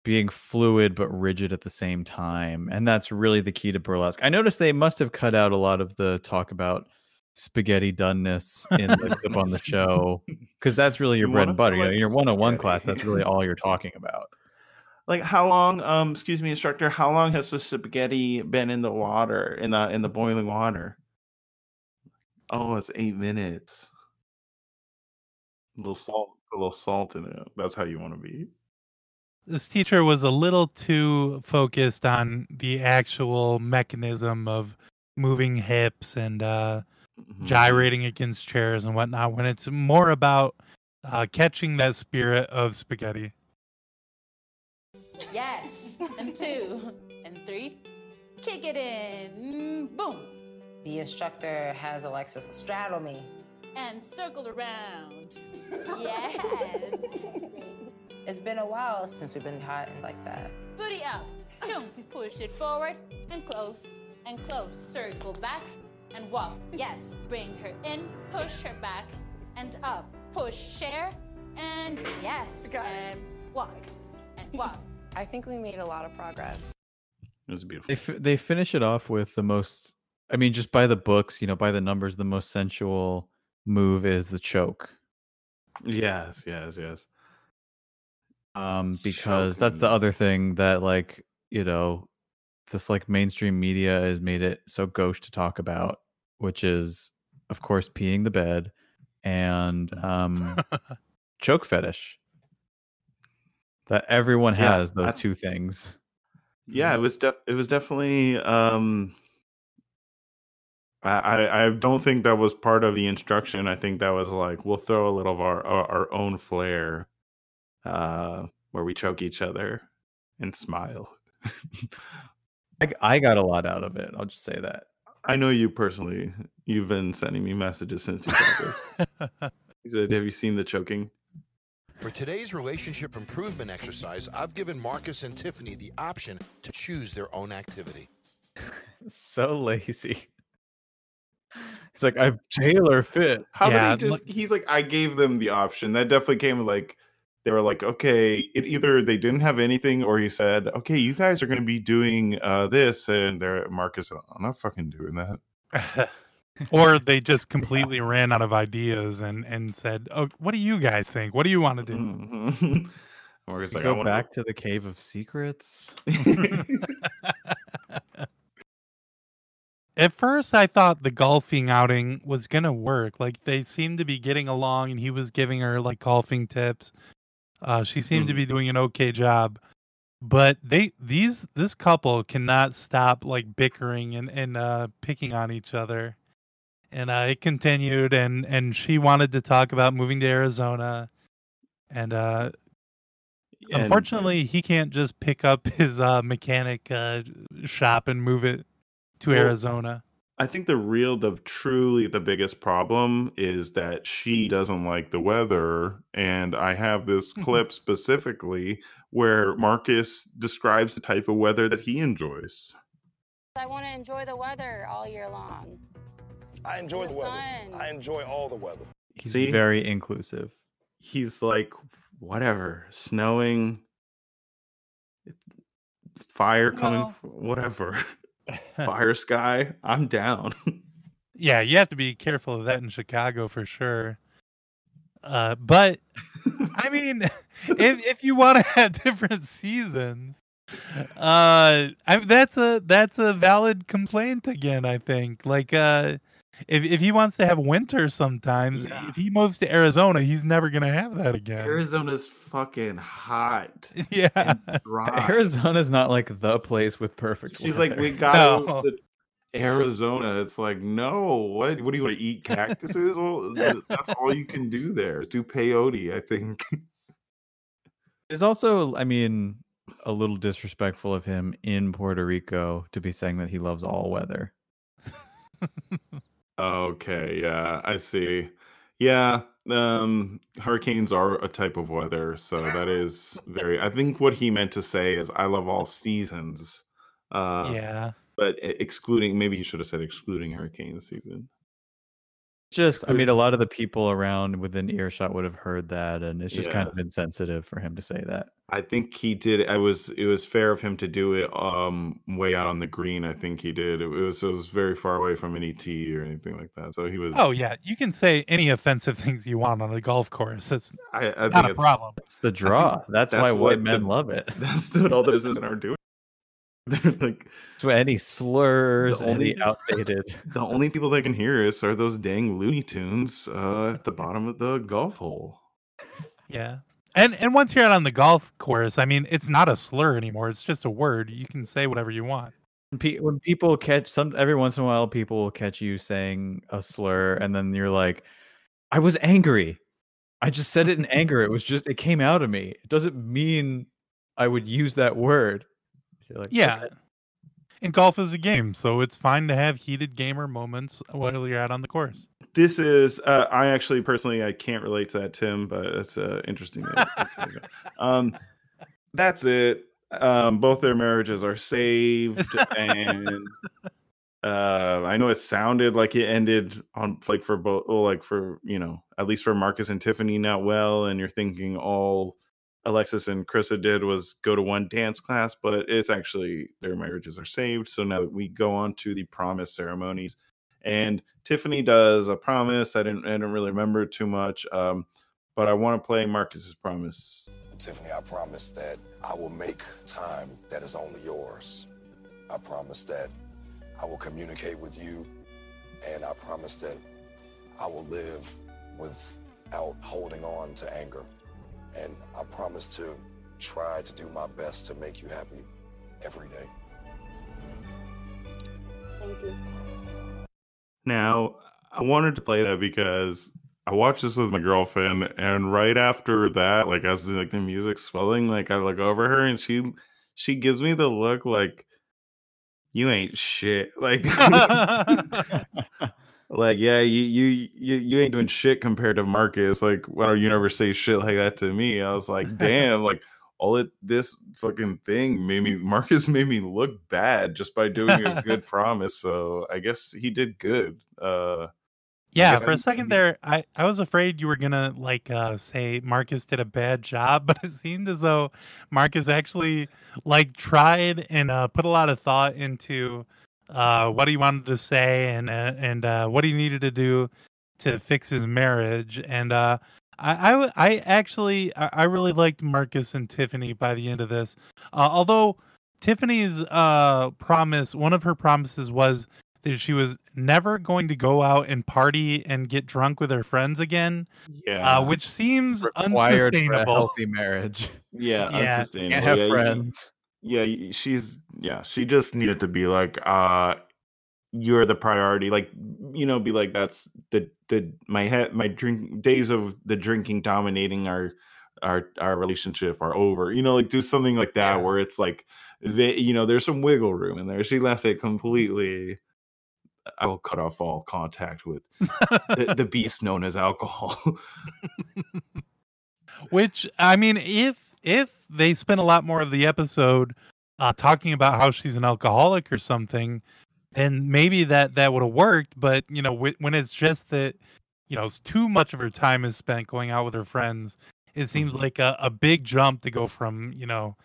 being fluid but rigid at the same time. And that's really the key to burlesque. I noticed they must have cut out a lot of the talk about spaghetti doneness in the clip on the show. Because that's really your You bread and butter. You know, your one on one class, that's really all you're talking about. Like how long? Um, excuse me, instructor. How long has the spaghetti been in the water in the in the boiling water? Oh, it's eight minutes. A little salt, a little salt in it. That's how you want to be. This teacher was a little too focused on the actual mechanism of moving hips and uh, Mm-hmm. gyrating against chairs and whatnot when it's more about uh, catching that spirit of spaghetti. Yes. And two. And three. Kick it in. Boom. The instructor has Alexis straddle me. And circle around. Yes. It's been a while since we've been hot like that. Booty up. Choom. Push it forward and close and close. Circle back and walk. Yes. Bring her in. Push her back and up. Push, share, and yes. And walk. And walk. I think we made a lot of progress. It was beautiful. They f- they finish it off with the most. I mean, just by the books, you know, by the numbers, the most sensual move is the choke. Yes, yes, yes. Um, because that's the other thing that, like, you know, this like mainstream media has made it so gauche to talk about, which is, of course, peeing the bed and um, choke fetish. That everyone Yeah, has those I- two things. Yeah, it was def- it was definitely um I, I I don't think that was part of the instruction. I think that was like we'll throw a little of our our, our own flair uh where we choke each other and smile. I, I got a lot out of it. I'll just say that. I know you personally. You've been sending me messages since you got this. You said, "Have you seen the choking?" For today's relationship improvement exercise, I've given Marcus and Tiffany the option to choose their own activity. so lazy. He's like, I've jailer fit. How Yeah, did he just? He's like, I gave them the option. That definitely came like they were like, okay, it either they didn't have anything, or he said, okay, you guys are going to be doing uh this, and they're Marcus. said, I'm not fucking doing that. or they just completely ran out of ideas and and said, "Oh, what do you guys think? What do you want to do?" Mhm. Marcus We like, I go wanna- back to the cave of secrets. At first, I thought the golfing outing was gonna work. Like they seemed to be getting along, and he was giving her like golfing tips. Uh, she seemed to Mhm. be doing an okay job, but they these this couple cannot stop like bickering and and uh, picking on each other. And uh, it continued, and and she wanted to talk about moving to Arizona, and uh, And- unfortunately, he can't just pick up his uh, mechanic uh, shop and move it to Well, Arizona. I think the real, the truly the biggest problem is that she doesn't like the weather. And I have this mm-hmm. clip specifically where Marcus describes the type of weather that he enjoys. I want to enjoy the weather all year long. I enjoy The the weather. sun. I enjoy all the weather. He's See? very inclusive. He's like, whatever, snowing, fire coming, Well- whatever, fire sky, I'm down. Yeah, you have to be careful of that in Chicago for sure. Uh, but I mean, if if you want to have different seasons, uh, I, that's a that's a valid complaint again. I think like uh, if if he wants to have winter sometimes, if he moves to Arizona, he's never gonna have that again. Arizona's fucking hot. Yeah, and dry. Arizona's not like the place with perfect. She's like, we got No. to Arizona. It's like, no, what? What do you want to eat cactuses? Well, that's all you can do there. Do peyote, I think. It's also, I mean, a little disrespectful of him in Puerto Rico to be saying that he loves all weather. Okay, yeah, I see. Yeah, um, hurricanes are a type of weather, so that is very. I think what he meant to say is, I love all seasons. Uh, yeah. but e- excluding, maybe he should have said excluding hurricane season. Just, I mean, a lot of the people around within earshot would have heard that, and it's just kind of insensitive for him to say that. I think he did. I was. It was fair of him to do it. Um, way out on the green. I think he did. It was. It was very far away from any tee or anything like that. So he was. Oh yeah, you can say any offensive things you want on a golf course. It's I, I not think a it's, problem. It's the draw. That's, why white men the- love it. That's what all the businessmen are doing. They're like So any slurs, The only- any outdated. the only people that can hear us are those dang Looney Tunes uh, at the bottom of the golf hole. Yeah. And and once you're out on the golf course, I mean, it's not a slur anymore. It's just a word. You can say whatever you want. When when people catch some every once in a while people will catch you saying a slur and then you're like i was angry i just said it in anger it was just it came out of me it doesn't mean i would use that word You're like, Yeah. "Okay." And golf is a game, so it's fine to have heated gamer moments while you're out on the course. This is. Uh, I actually personally I can't relate to that, Tim, but it's uh, interesting. that's um, that's it. Um, both their marriages are saved, and uh, I know it sounded like it ended on like for both, well, like for you know at least for Marcus and Tiffany not well, and you're thinking all Alexis and Krista did was go to one dance class, but it's actually their marriages are saved. So now we go on to the promise ceremonies, and Tiffany does a promise. I didn't I didn't really remember too much, um, but I want to play Marcus's promise. Tiffany, I promise that I will make time that is only yours. I promise that I will communicate with you, and I promise that I will live without holding on to anger. And I promise to try to do my best to make you happy every day. Thank you. Now, I wanted to play that because I watched this with my girlfriend, and right after that, like as the, like the music swelling, like I look over her, and she she gives me the look like you ain't shit, like like yeah, you you you you ain't doing shit compared to Marcus. Like, why don't you never say shit like that to me? I was like, damn, like all it this fucking thing made me Marcus made me look bad just by doing a good promise. So I guess he did good. Uh Yeah, for I- a second there, I, I was afraid you were gonna like uh, say Marcus did a bad job, but it seemed as though Marcus actually like tried and uh, put a lot of thought into uh, what he wanted to say and uh, and uh, what he needed to do to fix his marriage. And uh, I, actually I, I really liked Marcus and Tiffany by the end of this. Uh, although Tiffany's uh, promise, one of her promises was that she was never going to go out and party and get drunk with her friends again. Yeah. Uh, which seems Required for a unsustainable. healthy marriage. Yeah, Yeah. unsustainable. Can't have yeah, you- friends. Yeah, she's yeah, she just needed to be like, uh, you're the priority. Like, you know, be like, that's the the my head my drink days of the drinking dominating our our our relationship are over. You know, like do something like that where it's like they you know, there's some wiggle room in there. She left it completely. I will cut off all contact with the, the beast known as alcohol. Which I mean, if if they spent a lot more of the episode uh, talking about how she's an alcoholic or something, then maybe that that would have worked. But you know, wh- when it's just that you know, too much of her time is spent going out with her friends, it seems like a, a big jump to go from you know,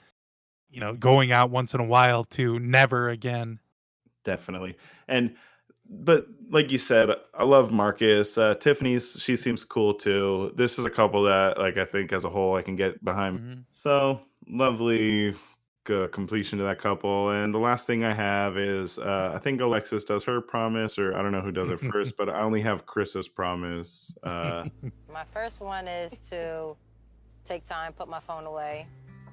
you know, going out once in a while to never again. definitely and but like you said i love marcus. Uh tiffany's she seems cool too. This is a couple that like i think as a whole i can get behind. So lovely uh, completion to that couple. And the last thing i have is uh i think alexis does her promise or i don't know who does it first but i only have chris's promise uh. My first one is to take time, put my phone away,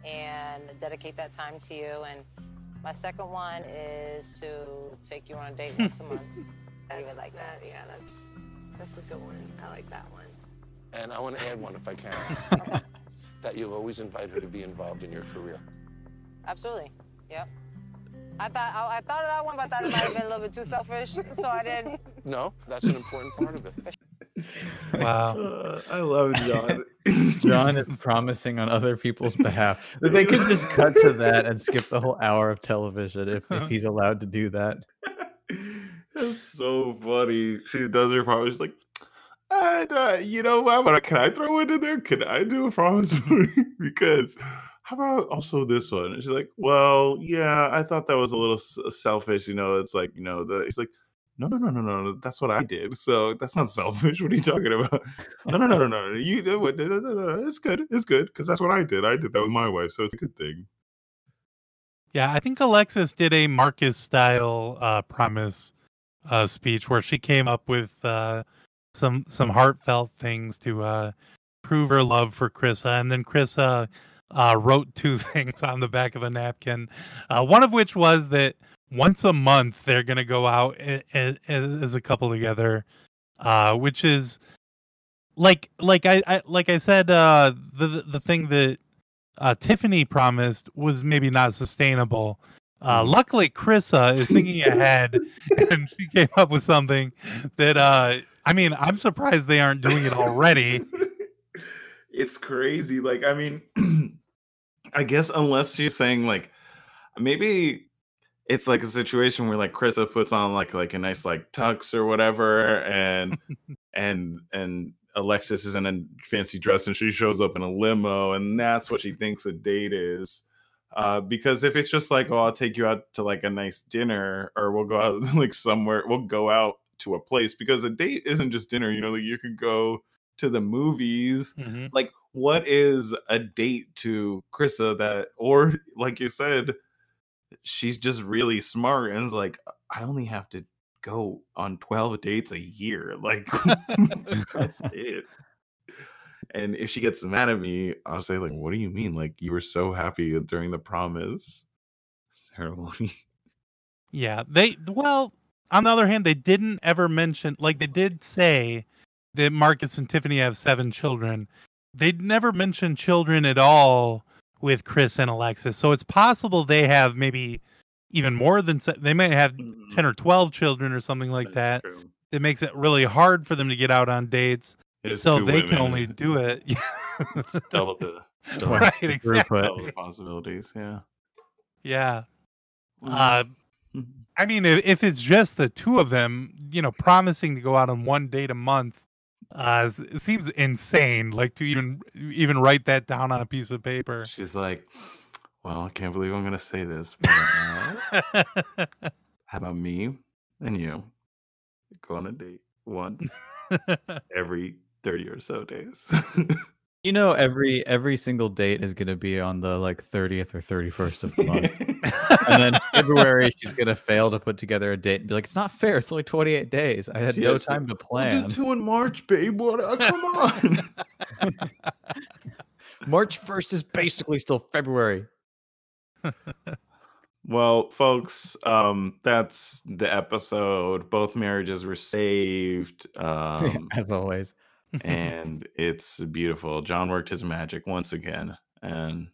and dedicate that time to you. And my second one is to take you on a date once a month. Leave it like that. Yeah, that's that's a good one. I like that one. And I want to add one if I can. that you'll always invite her to be involved in your career. Absolutely. Yep. I thought I, I thought of that one, but I thought it might have been a little bit too selfish, so I didn't. No, that's an important part of it. Wow. Uh, i love jon Jon is promising on other people's behalf. They could just cut to that and skip the whole hour of television if, if he's allowed to do that. That's so funny. She does her promise. She's like, and, uh, you know what? Can I throw it in there? Can I do a promise? because how about also this one? And she's like, well, yeah, I thought that was a little selfish. You know, it's like, you know, the, it's like, no, no, no, no, no, that's what I did. So that's not selfish. What are you talking about? No, no, no, no, no. You, no, it's good. It's good because that's what I did. I did that with my wife, so it's a good thing. Yeah, I think Alexis did a Marcus style uh, promise uh, speech where she came up with uh, some some heartfelt things to uh, prove her love for Krissa, and then Krissa uh, wrote two things on the back of a napkin. Uh, one of which was that once a month they're going to go out as, as a couple together, uh, which is like like I, I like I said uh, the the thing that uh, Tiffany promised was maybe not sustainable. Uh, luckily, Krissa is thinking ahead, and she came up with something that uh, I mean, I'm surprised they aren't doing it already. it's crazy. Like, I mean, I guess unless you're saying like maybe it's like a situation where like Krista puts on like like a nice like tux or whatever, and and and Alexis is in a fancy dress and she shows up in a limo, and that's what she thinks a date is. Uh, because if it's just like, oh, I'll take you out to like a nice dinner, or we'll go out like somewhere, we'll go out to a place because a date isn't just dinner. You know, like you could go to the movies. Like, what is a date to Krissa that, or like you said, she's just really smart and is like, I only have to go on 12 dates a year. Like, that's it. And if she gets mad at me, I'll say, like, what do you mean? Like, you were so happy during the promise ceremony. Yeah, they well. On the other hand, they didn't ever mention like they did say that Marcus and Tiffany have seven children. They'd never mentioned children at all with Chris and Alexis. So it's possible they have maybe even more than they might have ten or twelve children or something like that. It makes it really hard for them to get out on dates. So two they can only do it. double the double, right, the- exactly. double the possibilities. Yeah. Yeah. Mm. Uh, I mean, if, if it's just the two of them, you know, promising to go out on one date a month, uh, it seems insane. Like to even even write that down on a piece of paper. She's like, well, I can't believe I'm gonna say this, but uh, how about me and you go on a date once every thirty or so days? You know, every every single date is gonna be on the like thirtieth or thirty first of the month, and then February she's gonna fail to put together a date and be like, "It's not fair. It's only twenty eight days. I had She no has to- time to We'll do plan." two in March, babe. What? uh, come on. March first is basically still February. Well, folks, um, that's the episode. Both marriages were saved. Um, As always. and it's beautiful. Jon worked his magic once again. And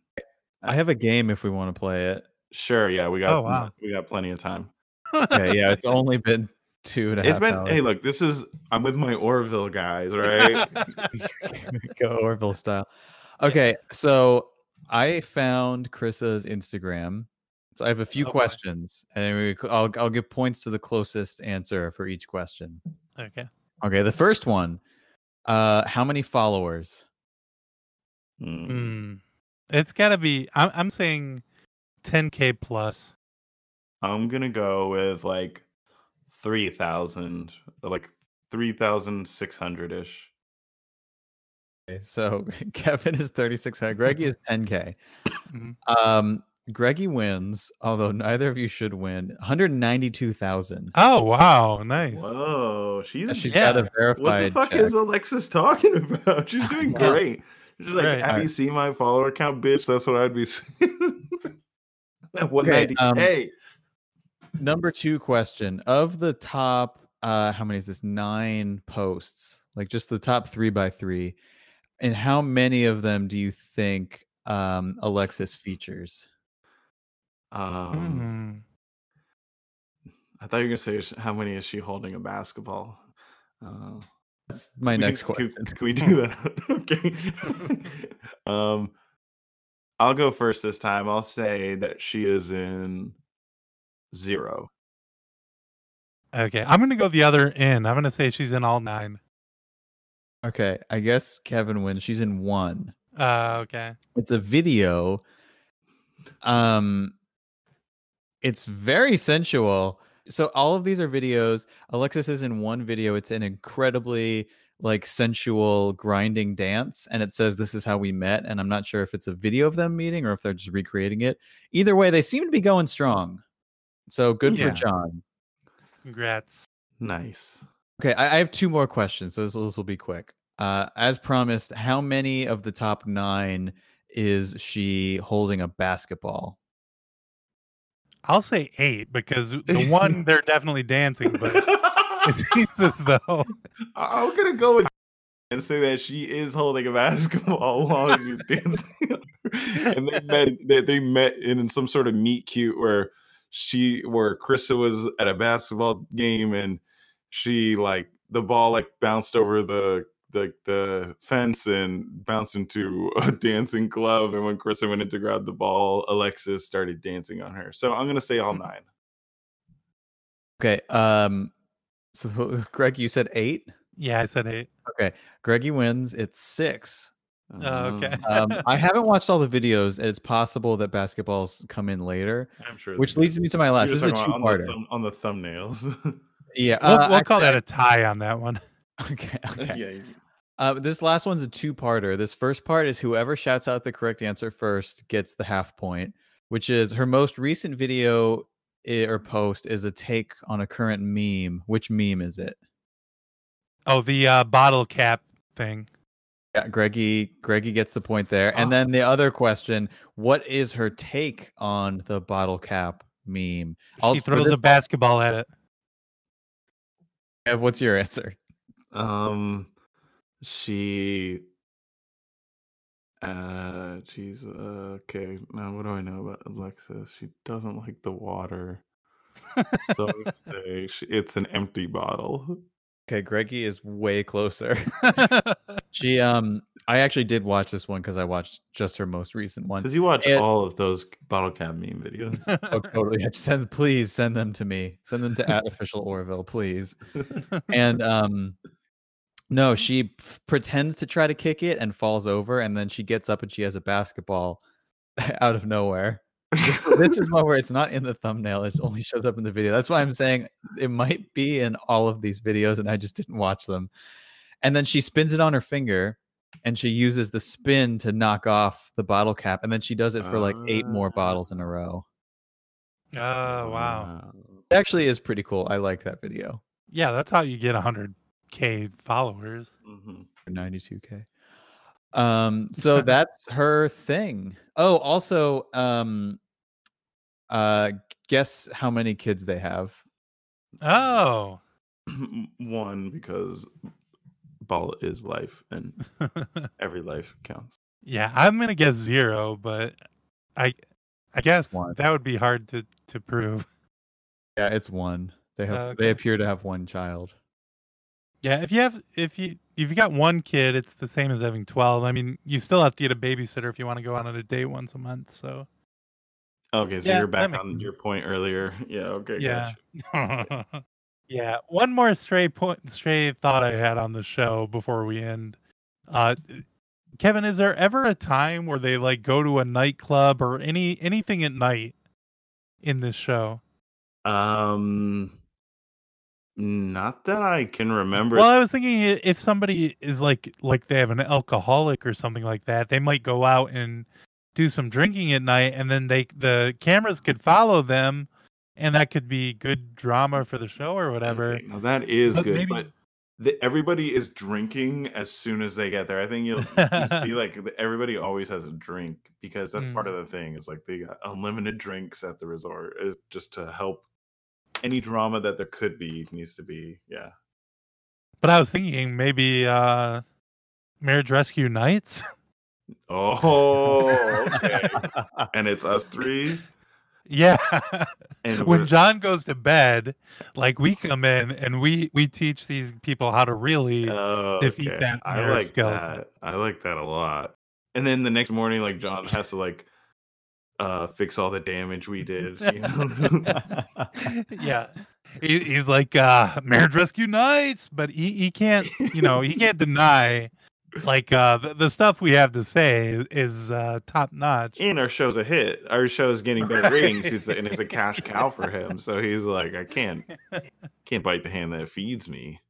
I have a game if we want to play it. sure, yeah, we got Oh, wow. we got plenty of time. Okay, yeah, it's only been two and a half It's been hours. hey, look, this is I'm with my Orville guys, right? Go Orville style. Okay, so I found Chris's Instagram. So I have a few Oh, boy. questions, and we, I'll I'll give points to the closest answer for each question. Okay. Okay, the first one. Uh, how many followers? Hmm. It's got to be. I'm I'm saying 10k plus. I'm gonna go with like three thousand, like three thousand six hundred ish. So Kevin is 3600. Greggy is 10k. Mhm. Um, Greggy wins, although neither of you should win. 192,000. Oh wow, nice. Whoa, she's She's yeah. got a verified. what the fuck check. is Alexis talking about? She's doing know. great. She's like, Right. have you Alright. seen my follower count, bitch? That's what I'd be saying. One Okay, ninety um, k. Number two question of the top, uh, how many is this? Nine posts, like just the top three by three. And how many of them do you think um, Alexis features? Um, Hmm. I thought you were gonna say how many is she holding a basketball? Uh, That's my next can, question. Can, can we do that? okay. um, I'll go first this time. I'll say that she is in zero. Okay, I'm gonna go the other end. I'm gonna say she's in all nine. Okay, I guess Kevin wins. She's in one. Uh, okay. It's a video. Um, it's very sensual. So all of these are videos. Alexis is in one video. It's an incredibly like sensual grinding dance, and it says this is how we met. And I'm not sure if it's a video of them meeting or if they're just recreating it. Either way, they seem to be going strong. So good Yeah. for Jon. Congrats. Nice. Okay, I, I have two more questions, so this, will- this will be quick. Uh, as promised, how many of the top nine is she holding a basketball? I'll say eight because the one they're definitely dancing, but it seems as though I'm gonna go with and say that she is holding a basketball while she's dancing. and they met they, they met in some sort of meet cute where she where Krista was at a basketball game and she like the ball like bounced over the the the fence and bounced into a dancing glove and when Krista went in to grab the ball, Alexis started dancing on her. So I'm gonna say all nine. Okay, um, so Greg, you said eight. yeah, I said eight. Okay, Greggy wins. It's six. Oh, okay. Um, I haven't watched all the videos. It's possible that basketballs come in later, I'm sure. which leads me to my last. This is a on the two-parter. thumb- on the thumbnails. Yeah, We'll, uh, we'll call that a tie on that one. Okay. Okay. yeah. Uh, this last one's a two-parter. This first part is whoever shouts out the correct answer first gets the half point, which is her most recent video or post is a take on a current meme. Which meme is it? Oh, the uh, bottle cap thing. Yeah, Greggy. Greggy gets the point there. And then the other question: What is her take on the bottle cap meme? I'll- She for throws a basketball at it. Ev, what's your answer? Um, she. Uh, jeez. Uh, okay. Now, what do I know about Alexis? She doesn't like the water. so I would say she, it's an empty bottle. Okay, Greggy is way closer. she um I actually did watch this one because I watched just her most recent one. Because you watch And- all of those bottle cap meme videos. oh, totally. Send please send them to me. Send them to at official Orville, please. And um no, she f- pretends to try to kick it and falls over, and then she gets up and she has a basketball out of nowhere. This, this is one where it's not in the thumbnail; it only shows up in the video. That's why I'm saying it might be in all of these videos, and I just didn't watch them. And then she spins it on her finger, and she uses the spin to knock off the bottle cap, and then she does it for like eight more ah. bottles in a row. Oh wow. It actually is pretty cool. I like that video. Yeah, that's how you get 100k followers. for 92k. Um, so that's her thing. Oh, also, um, uh, guess how many kids they have? Oh, One because ball is life and every life counts. Yeah, I'm gonna guess zero, but I I guess one. that would be hard to to prove. Yeah, it's one. They have. Okay. They appear to have one child. Yeah, if you have if you if you got one kid, it's the same as having twelve. I mean, you still have to get a babysitter if you want to go out on a date once a month. So Okay, so Yeah, you're back on makes your point earlier. Yeah, okay, yeah, gotcha. yeah. One more stray point, stray thought I had on the show before we end. Uh, Kevin, is there ever a time where they like go to a nightclub or any anything at night in this show? Um, not that I can remember. Well, I was thinking if somebody is like like they have an alcoholic or something like that, they might go out and do some drinking at night, and then they the cameras could follow them, and that could be good drama for the show or whatever. Now that is But good, maybe- but the, everybody is drinking as soon as they get there. I think you'll you see like everybody always has a drink because that's part of Mm. the thing. It's like they got unlimited drinks at the resort, is just to help any drama that there could be needs to be. Yeah, But I was thinking maybe uh marriage rescue nights. Oh, okay. and it's us three. Yeah. And when Jon goes to bed, like we come in and we we teach these people how to really Oh, defeat okay. that I like skeleton. that. I like that a lot. And then the next morning, like Jon has to like uh fix all the damage we did. You know? yeah. He, he's like uh marriage rescue nights, but he, he can't, you know, he can't deny like uh the, the stuff we have to say is, is uh top notch. and our show's a hit. Our show's getting better ratings, He's- and it's a cash cow for him. So he's like, I can't, can't bite the hand that feeds me.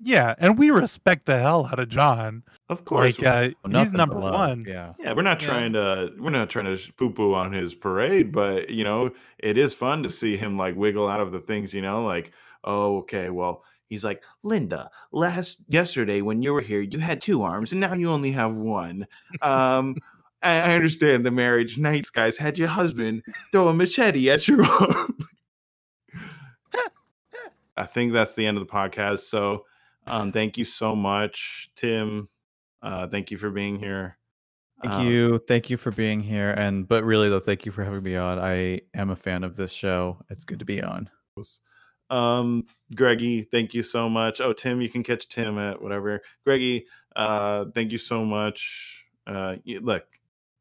Yeah, and we respect the hell out of Jon. Of course, Like uh, he's number love, one. Yeah. Yeah, we're not Yeah. trying to we're not trying to poo poo on his parade, but you know, it is fun to see him like wiggle out of the things, you know, like, oh, okay, well, he's like, Linda, last yesterday when you were here, you had two arms and now you only have one. Um I I understand the marriage nights guys had your husband throw a machete at your arm. I think that's the end of the podcast. So um thank you so much, Tim. Uh thank you for being here. Thank Um, you. Thank you for being here. And but really though, thank you for having me on. I am a fan of this show. It's good to be on. Um, Greggy, thank you so much. Oh, Tim, you can catch Tim at whatever. Greggy, uh, thank you so much. Uh, look,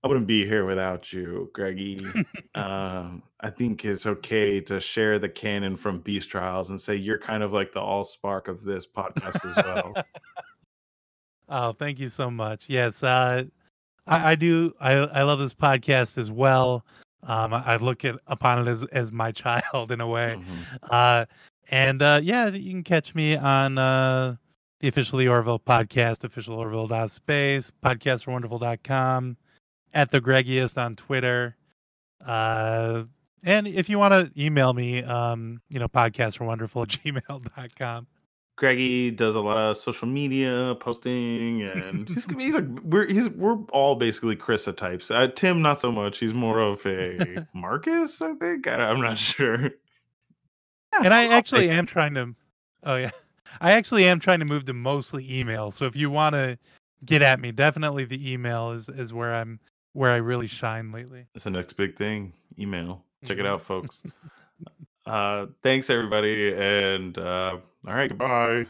I wouldn't be here without you, Greggy. um, I think it's okay to share the canon from Beast Trials and say you're kind of like the all spark of this podcast as well. Oh, thank you so much. Yes, uh, I, I do. I I love this podcast as well. Um, I, I look at upon it as as my child in a way. Uh, and uh, yeah, you can catch me on uh, the officially Orville podcast, official Orville.space, podcastforwonderful.com, at the Greggiest on Twitter. Uh, and if you want to email me, um, you know, podcastforwonderful at gmail.com. Greggy does a lot of social media posting, and he's, he's like we're he's we're all basically Krista types. Uh, Tim, not so much. He's more of a Marcus, I think. I, I'm not sure. and I actually am trying to. Oh yeah, I actually am trying to move to mostly email. So if you want to get at me, definitely the email is is where I'm where I really shine lately. That's the next big thing. Email. Check it out, folks. uh, thanks everybody, and uh, all right, goodbye.